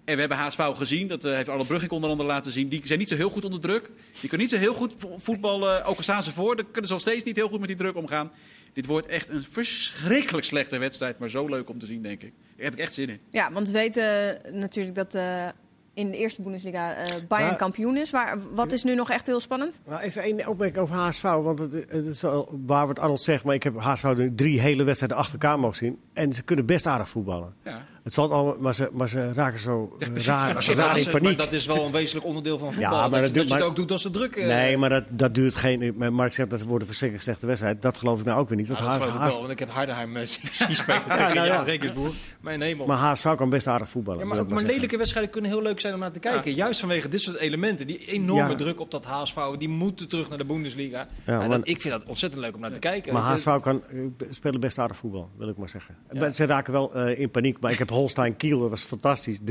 En we hebben HSV gezien, dat eh, heeft Arnold Brugging onder andere laten zien. Die zijn niet zo heel goed onder druk. Die kunnen niet zo heel goed vo- voetballen, ook al staan ze voor. Dan kunnen ze nog steeds niet heel goed met die druk omgaan. Dit wordt echt een verschrikkelijk slechte wedstrijd, maar zo leuk om te zien, denk ik. Daar heb ik echt zin in. Ja, want we weten natuurlijk dat eh, in de eerste Bundesliga eh Bayern Ja. kampioen is. Maar wat is nu nog echt heel spannend? Nou, even één opmerking over HSV. Want het, het is wel waar wat Arnold zegt. Maar ik heb HSV nu drie hele wedstrijden achter elkaar mogen zien. En ze kunnen best aardig voetballen. Ja. Het valt allemaal, maar, ze, maar ze raken zo eh, precies. raar, Als je raar in paniek. dat is wel een wezenlijk onderdeel van voetbal. Ja, maar dat, dat je, doet- dat je het ook doet als de druk... eh, Nee, maar dat, dat duurt geen... Mark zegt dat ze worden verschrikkelijk slechte wedstrijd. Dat geloof ik nou ook weer niet. Want dat HSV geloof ik wel, want ik heb Heidenheim eh, (laughs) zien spelen Ja, tegen nou ja. Rekensboer. Mijn hemel. maar HSV kan best aardig voetballen. Ja, maar ook lelijke wedstrijden kunnen heel leuk zijn om naar te kijken. Juist vanwege dit soort elementen. Die enorme Ja. druk op dat HSV. Die moeten terug naar de Bundesliga. Ja, Ja, dat, ik vind dat ontzettend leuk om naar te kijken. Maar. HSV kan, eh, spelen best aardig voetbal, wil ik maar zeggen. Ja. Ze raken wel eh, in paniek. Maar ik heb Holstein Kiel, dat was fantastisch. 3-2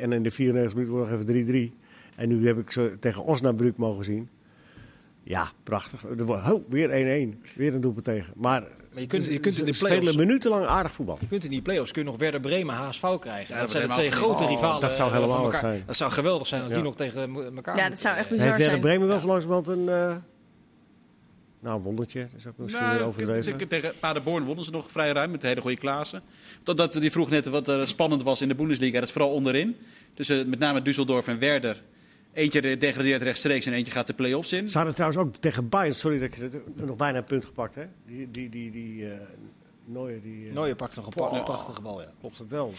en in de 94 minuten nog even 3-3. En nu heb ik ze tegen Osnabrück mogen zien. Ja, prachtig. Oh, weer 1-1. Weer een doelpunt tegen. Maar, Maar je kunt- je kunt in de play-offs- spelen minutenlang aardig voetbal. Je kunt in die play-offs kun je nog Werder Bremen HSV krijgen. Ja, dat zijn de twee grote gezien. rivalen. Oh, dat zou eh, helemaal wat zijn. Dat zou geweldig zijn als Ja. die nog tegen mo- elkaar Ja, dat zou echt moeten, bizar Heeft Werder zijn. Bremen wel Ja. zo langzamerhand een... eh, nou, een wondertje. Dat is ook misschien weer Nou, overdreven. zeker tegen Paderborn wonnen ze nog vrij ruim met de hele goede Klaassen. Totdat die vroeg net wat er spannend was in de Bundesliga. Dat is vooral onderin. Tussen met name Düsseldorf en Werder. Eentje degradeert rechtstreeks en eentje gaat de play-offs in. Ze hadden trouwens ook tegen Bayern, sorry dat ik het- nog bijna een punt gepakt hè. Die, die, die, die eh, Neuer, die... eh, pakt nog een, Oh. prachtige bal, ja. Klopt het wel.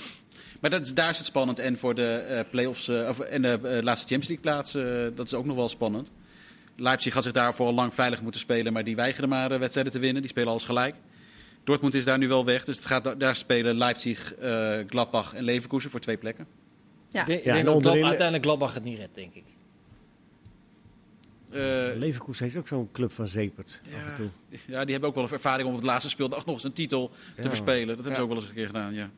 Maar dat is, daar is het spannend. En voor de eh play-offs eh, of, en de eh, laatste Champions League plaats, eh, dat is ook nog wel spannend. Leipzig had zich daarvoor al lang veilig moeten spelen, maar die weigeren maar eh, wedstrijden te winnen. Die spelen alles gelijk. Dortmund is daar nu wel weg, dus het gaat, da- daar spelen Leipzig, eh, Gladbach en Leverkusen voor twee plekken. Ja. Ik denk, ik Ja, denk en dat onderin- Glad- uiteindelijk Gladbach het niet redt, denk ik. Eh, Leverkusen heeft ook zo'n club van Zepert af en toe. ja, die hebben ook wel een ervaring om op het laatste speeldag nog eens een titel te Ja. verspelen. Dat hebben Ja. ze ook wel eens een keer gedaan, ja.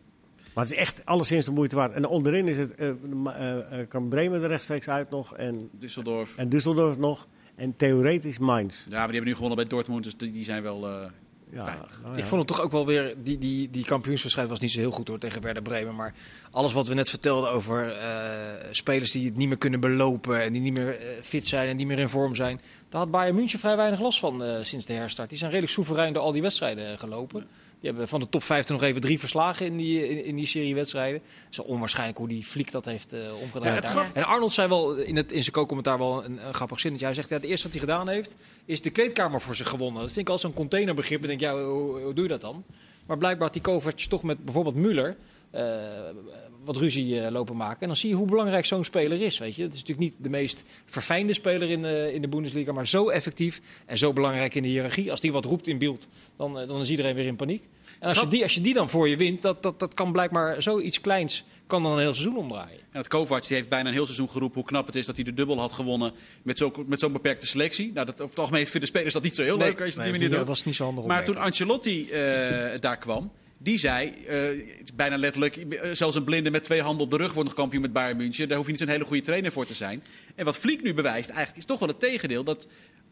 Maar het is echt alleszins de moeite waard. En onderin is het, eh, eh, eh, kan Bremen er rechtstreeks uit nog en, Düsseldorf. en Düsseldorf nog. En theoretisch Mainz. Ja, maar die hebben nu gewonnen bij Dortmund, dus die, die zijn wel eh, Ja, veilig. ja. Ik vond het toch ook wel weer, die, die, die kampioenswedstrijd was niet zo heel goed hoor tegen Werder Bremen. Maar alles wat we net vertelden over eh, spelers die het niet meer kunnen belopen en die niet meer eh, fit zijn en niet meer in vorm zijn. Daar had Bayern München vrij weinig last van eh, sinds de herstart. Die zijn redelijk soeverein door al die wedstrijden gelopen. Die hebben van de top 15 nog even drie verslagen in die, in, in die serie wedstrijden. Wel onwaarschijnlijk hoe die fliek dat heeft eh omgedraaid. Ja, grap- En Arnold zei wel in, het, in zijn co-commentaar wel een, een grappig zinnetje. Hij zegt, ja, het eerste wat hij gedaan heeft, is de kleedkamer voor zich gewonnen. Dat vind ik al zo'n containerbegrip. En denk, ja, hoe, hoe doe je dat dan? Maar blijkbaar had die Kovac toch met bijvoorbeeld Müller eh, wat ruzie eh, lopen maken. En dan zie je hoe belangrijk zo'n speler is. Weet je? Het is natuurlijk niet de meest verfijnde speler in de, in de Bundesliga, maar zo effectief en zo belangrijk in de hiërarchie. Als die wat roept in beeld, dan, dan is iedereen weer in paniek. En als je, die, als je die dan voor je wint, dat, dat, dat kan blijkbaar zoiets kleins, kan dan een heel seizoen omdraaien. En het Kovac die heeft bijna een heel seizoen geroepen hoe knap het is dat hij de dubbel had gewonnen met zo'n met zo'n beperkte selectie. Nou, dat, over het algemeen vinden de spelers dat niet zo heel leuk als je die manier dat was niet zo handig Maar toen. Ancelotti eh, daar kwam, die zei, eh, het is bijna letterlijk, eh, zelfs een blinde met twee handen op de rug wordt nog kampioen met Bayern München. Daar hoef je niet zo'n hele goede trainer voor te zijn. En wat Fliek nu bewijst eigenlijk is toch wel het tegendeel. Dat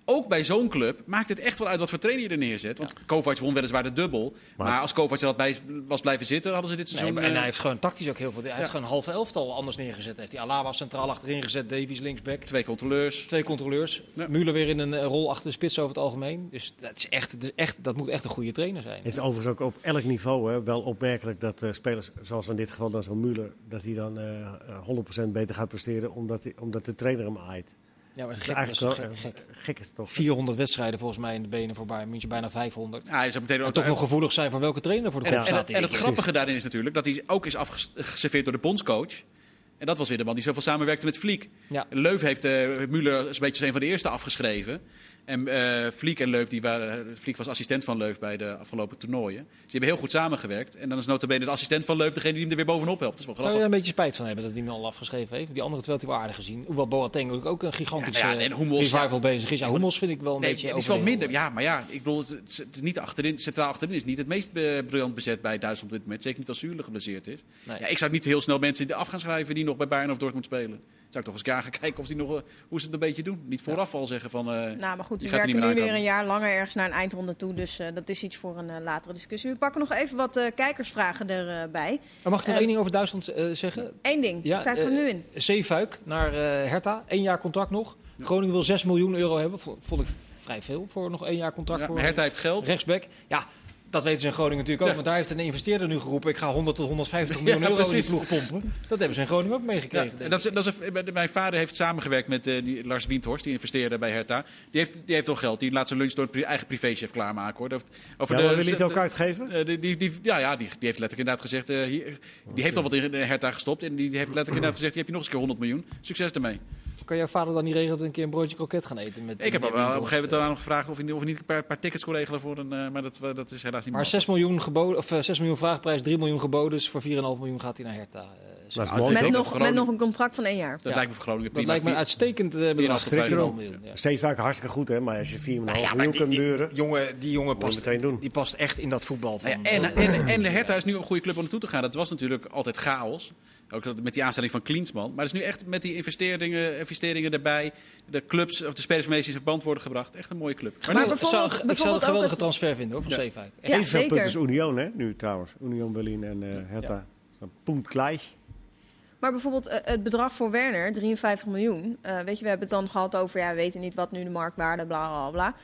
ook bij zo'n club maakt het echt wel uit wat voor trainer je er neerzet. Want Kovac won weliswaar de dubbel. Maar, Maar- als Kovac er had bij was blijven zitten, hadden ze dit Nee, seizoen... maar- en eh, hij heeft gewoon tactisch ook heel veel. Hij heeft gewoon een halve elftal anders neergezet. Heeft hij Alaba centraal achterin gezet, Davies linksback. twee controleurs. Twee controleurs. Ja. Müller weer in een eh, rol achter de spits over het algemeen. Dus dat, is echt, het is echt, dat moet echt een goede trainer zijn. Het is overigens ook op elk niveau hè, wel opmerkelijk dat eh, spelers, zoals in dit geval dan zo'n Müller, dat hij dan eh, eh, 100% beter gaat presteren omdat, hij, omdat de trainer hem aait. Ja, maar Dat gek, is toch wel gek, gek. gek is het toch? 400 wedstrijden volgens mij in de benen voor Bayern München, bijna 500. Ja, hij zou meteen En ook toch nog gevoelig zijn voor welke trainer voor de En, grond en, en het grappige daarin is natuurlijk dat hij ook is afgeserveerd door de bondscoach. En dat was weer de man die zoveel samenwerkte met Fliek. Ja. Leuf heeft Müller een beetje als een van de eerste afgeschreven. En eh Vliek en Leuf, die waren, Vliek was assistent van Leuf bij de afgelopen toernooien. Dus die hebben heel goed samengewerkt. En dan is notabene de assistent van Leuf degene die hem er weer bovenop helpt. Dat is wel Zou je grappig. er een beetje spijt van hebben dat hij hem al afgeschreven heeft? Die andere terwijl hij wel aardig gezien. Hoewel Boateng ook- ook een gigantische Ja, ja, en Hummels, revival bezig is. Ja, Hummels vind ik wel een Nee, beetje het is wel minder. Ja, maar ja, ik bedoel, het, niet achterin, centraal achterin is niet het meest eh, briljant bezet bij Duitsland op dit moment. Zeker niet als Zuurle geblesseerd is. Nee. Ja, ik zou niet heel snel mensen af gaan schrijven die nog bij Bayern of Dortmund spelen. Zou ik toch eens gaan kijken of die nog, eh, hoe ze het een beetje doen. Niet vooraf al zeggen van... eh, Nou, maar goed, we er werken nu weer een jaar langer ergens naar een eindronde toe. Dus eh, dat is iets voor een latere discussie. We pakken nog even wat eh, kijkersvragen erbij. Mag ik nog één ding over Duitsland zeggen? Eén ding, Ja, tijd gaat nu in. Zeefuik naar eh, Hertha. Eén jaar contract nog. Groningen wil 6 miljoen euro hebben. Vond, ik vrij veel voor nog één jaar contract. ja, voor maar Hertha heeft geld. rechtsback. Ja, dat weten ze in Groningen natuurlijk ook. Ja. Want daar heeft een investeerder nu geroepen. Ik ga 100 tot 150 (laughs) miljoen Ja, euro in die ploeg pompen. Dat hebben ze in Groningen ook Ja, meegekregen. en denk dat is, dat is een- mijn vader heeft samengewerkt met eh, die Lars Windhorst, die investeerde bij Hertha. Die heeft, die heeft toch geld. Die laat zijn lunch door pri- eigen privéchef klaarmaken. Hoor. Over Ja, de, wil je het ook uitgeven? eh, die, die, die, ja, ja die, die heeft letterlijk inderdaad gezegd. eh, hier, die heeft al wat in de Hertha gestopt. En die heeft letterlijk inderdaad gezegd: hier heb je nog eens een keer 100 miljoen. Succes daarmee. Kan jouw vader dan niet regelen dat we een keer een broodje kroket gaan eten? Met, Ik heb wel op een gegeven moment aan hem gevraagd of hij, of hij niet een paar, paar tickets kon regelen voor een. eh, maar dat, dat is helaas niet Maar 6 miljoen, geboden, of, eh, 6 miljoen vraagprijs, 3 miljoen geboden. Dus voor 4,5 miljoen gaat hij naar Hertha. eh, Dat is mooi, het Met nog, met nog een contract van één jaar. Dat Ja. lijkt me voor Groningen dat lijkt me uitstekend eh, bedrag. 4,5 miljoen. Ja. Zeefuik hartstikke goed, hè? Maar als je 4,5 Nou ja, maar miljoen die- kunt die- beuren... jongen, die jongen past, meteen doen. die past echt in dat voetbal. Van, Nou ja, en, en, en de Hertha is nu een goede club om naartoe te gaan. Dat was natuurlijk altijd chaos. Ook dat- met die aanstelling van Klinsman. Maar het is nu echt met die investeringen, investeringen erbij. De clubs, of de spelers ze in verband worden gebracht. Echt een mooie club. Maar Maar bijvoorbeeld- ik zou, ik zou bijvoorbeeld een geweldige transfer vinden hoor, van Ja. Zeefuik. Echt. Ja, zeker. punten is Union, hè? Nu trouwens. Union Berlin en eh Hertha. Zo'n punt gleich. Maar bijvoorbeeld eh, het bedrag voor Werner, 53 miljoen. Eh, weet je, we hebben het dan gehad over, ja, we weten niet wat nu de marktwaarde, bla bla bla.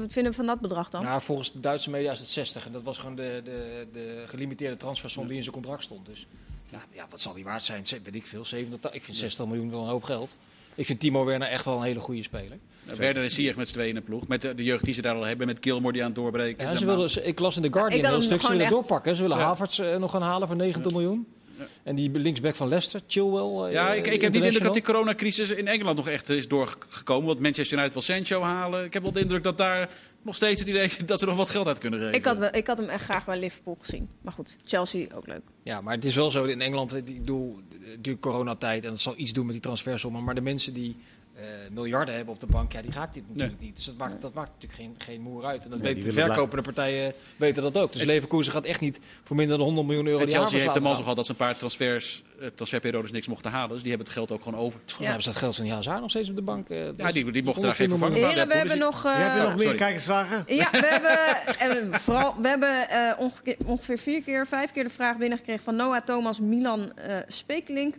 Wat vinden we van dat bedrag dan? Nou, volgens de Duitse media is het 60. En dat was gewoon de, de, de gelimiteerde transfersom die in zijn contract stond. Dus ja, ja, wat zal die waard zijn? Weet ik veel. 87, ik vind 60 miljoen wel een hoop geld. Ik vind Timo Werner echt wel een hele goede speler. Nou, Werder en Ziyech met z'n tweeën in de ploeg. Met de, de jeugd die ze daar al hebben. Met Gilmore die aan het doorbreken Ja, is. ze En willen, ze- ik las in de Guardian een heel stuk. Ze willen echt- doorpakken. Ze willen Ja. Havertz eh, nog gaan halen voor 90 miljoen. En die linksback van Leicester, Chilwell. eh, Ja, ik, ik heb niet de indruk dat die coronacrisis in Engeland nog echt is doorgekomen. Want Manchester United wil Sancho halen. Ik heb wel de indruk dat daar nog steeds het idee is dat ze nog wat geld uit kunnen geven. Ik had, wel- ik had hem echt graag bij Liverpool gezien. Maar goed, Chelsea ook leuk. Ja, maar het is wel zo in Engeland, eh, die- ik bedoel, coronatijd en dat zal iets doen met die transfersommen. Maar de mensen die eh, miljarden hebben op de bank, ja, die raakt dit natuurlijk niet. Dus dat maakt, dat maakt natuurlijk geen, geen moer uit. En dat Nee, weten de verkopende partijen weten dat ook. Dus Leverkusen gaat echt niet voor minder dan 100 miljoen euro En die Chelsea heeft de mazzel gehad dat ze een paar transfers, eh, transferperiodes niks mochten halen. Dus die hebben het geld ook gewoon over. Volgens mij hebben ze dat geld van Hazard nog steeds op de bank. eh, Ja, die, die mochten daar geen 120 vervanger miljoen. van. Heren, we Ja, hebben nog... eh, heb je nog meer kijkersvragen? Ja, we (laughs) hebben, vooral, we hebben eh, ongeveer, ongeveer vier keer, vijf keer de vraag binnengekregen van Noah Thomas, Milan eh Spekelink.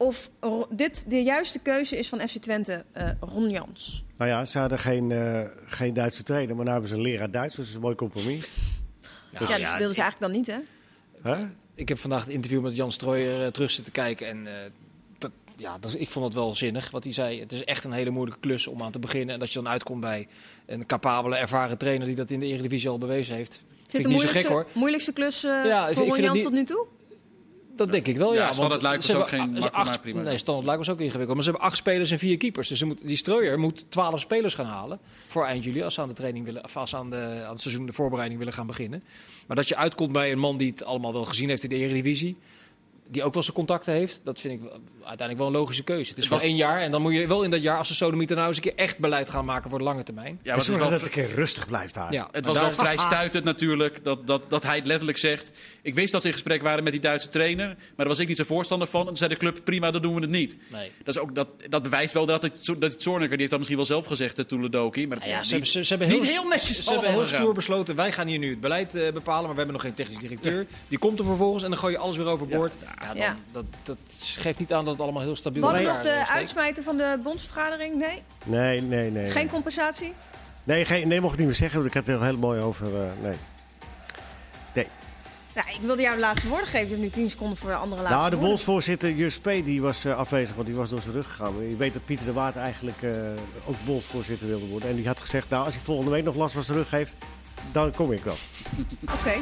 Of dit de juiste keuze is van FC Twente, eh Ron Jans. Nou ja, ze hadden geen, eh, geen Duitse trainer, maar nu hebben ze een leraar Duits. Dus dat is een mooi compromis. Ja, dus dat wilden ze eigenlijk dan niet, hè? Hè? Ik heb vandaag het interview met Jan Strooijer eh, terug zitten kijken. En eh, dat, ja, dat, is- ik vond het wel zinnig wat hij zei. Het is echt een hele moeilijke klus om aan te beginnen. En dat je dan uitkomt bij een capabele, ervaren trainer die dat in de Eredivisie al bewezen heeft. De ik niet zo gek moeilijkste, hoor. moeilijkste klus eh, Ja, voor Ron Jans niet- tot nu toe? Dat denk ik wel, Ja, ja. Standaard Luik ze was ook geen acht- maar prima. Nee, Standaard Luik was ook ingewikkeld. Maar ze hebben acht spelers en vier keepers. Dus ze moet, die Strooijer moet twaalf spelers gaan halen voor eind juli. Als ze aan de training willen, of als ze aan, de, aan het seizoen de voorbereiding willen gaan beginnen. Maar dat je uitkomt bij een man die het allemaal wel gezien heeft in de Eredivisie. Die ook wel zijn contacten heeft. Dat vind ik wel- uiteindelijk wel een logische keuze. Het is was- één jaar. En dan moet je wel in dat jaar, als de Sodemieter nou eens een keer echt beleid gaan maken voor de lange termijn. Ja, maar wel, dat het een keer rustig blijft daar. Ja, het maar was daar- wel vrij stuitend natuurlijk dat, dat, dat hij het letterlijk zegt. Ik wist dat ze in gesprek waren met die Duitse trainer. Maar daar was ik niet zo voorstander van. En toen zei de club, prima, dan doen we het niet. Nee. Dat, is ook, dat, dat bewijst wel dat het, dat het Zorniger, die heeft dat misschien wel zelf gezegd, uh, Toeledoki. Maar dat Ja, ze, hebben, ze, ze hebben heel, niet heel netjes Ze hebben heel stoer besloten. Wij gaan hier nu het beleid eh, bepalen, maar we hebben nog geen technisch directeur. Die komt er vervolgens en dan gooi je alles weer overboord. Ja, dan, Ja. Dat, dat geeft niet aan dat het allemaal heel stabiel Wat in nog de uitsmijter van de bondsvergadering? Nee? Nee, nee, nee. Geen nee. compensatie? Nee, geen, nee, mocht ik niet meer zeggen, want ik had het er heel mooi over. eh, nee. Ja, ik wilde jou de laatste woorden geven. Je hebt nu 10 seconden voor de andere laatste Nou, de bondsvoorzitter Jus P. die was eh, afwezig, want die was door zijn rug gegaan. Je weet dat Pieter de Waard eigenlijk eh, ook bondsvoorzitter wilde worden. En die had gezegd, nou, als hij volgende week nog last van zijn rug heeft, dan kom ik wel. Oké.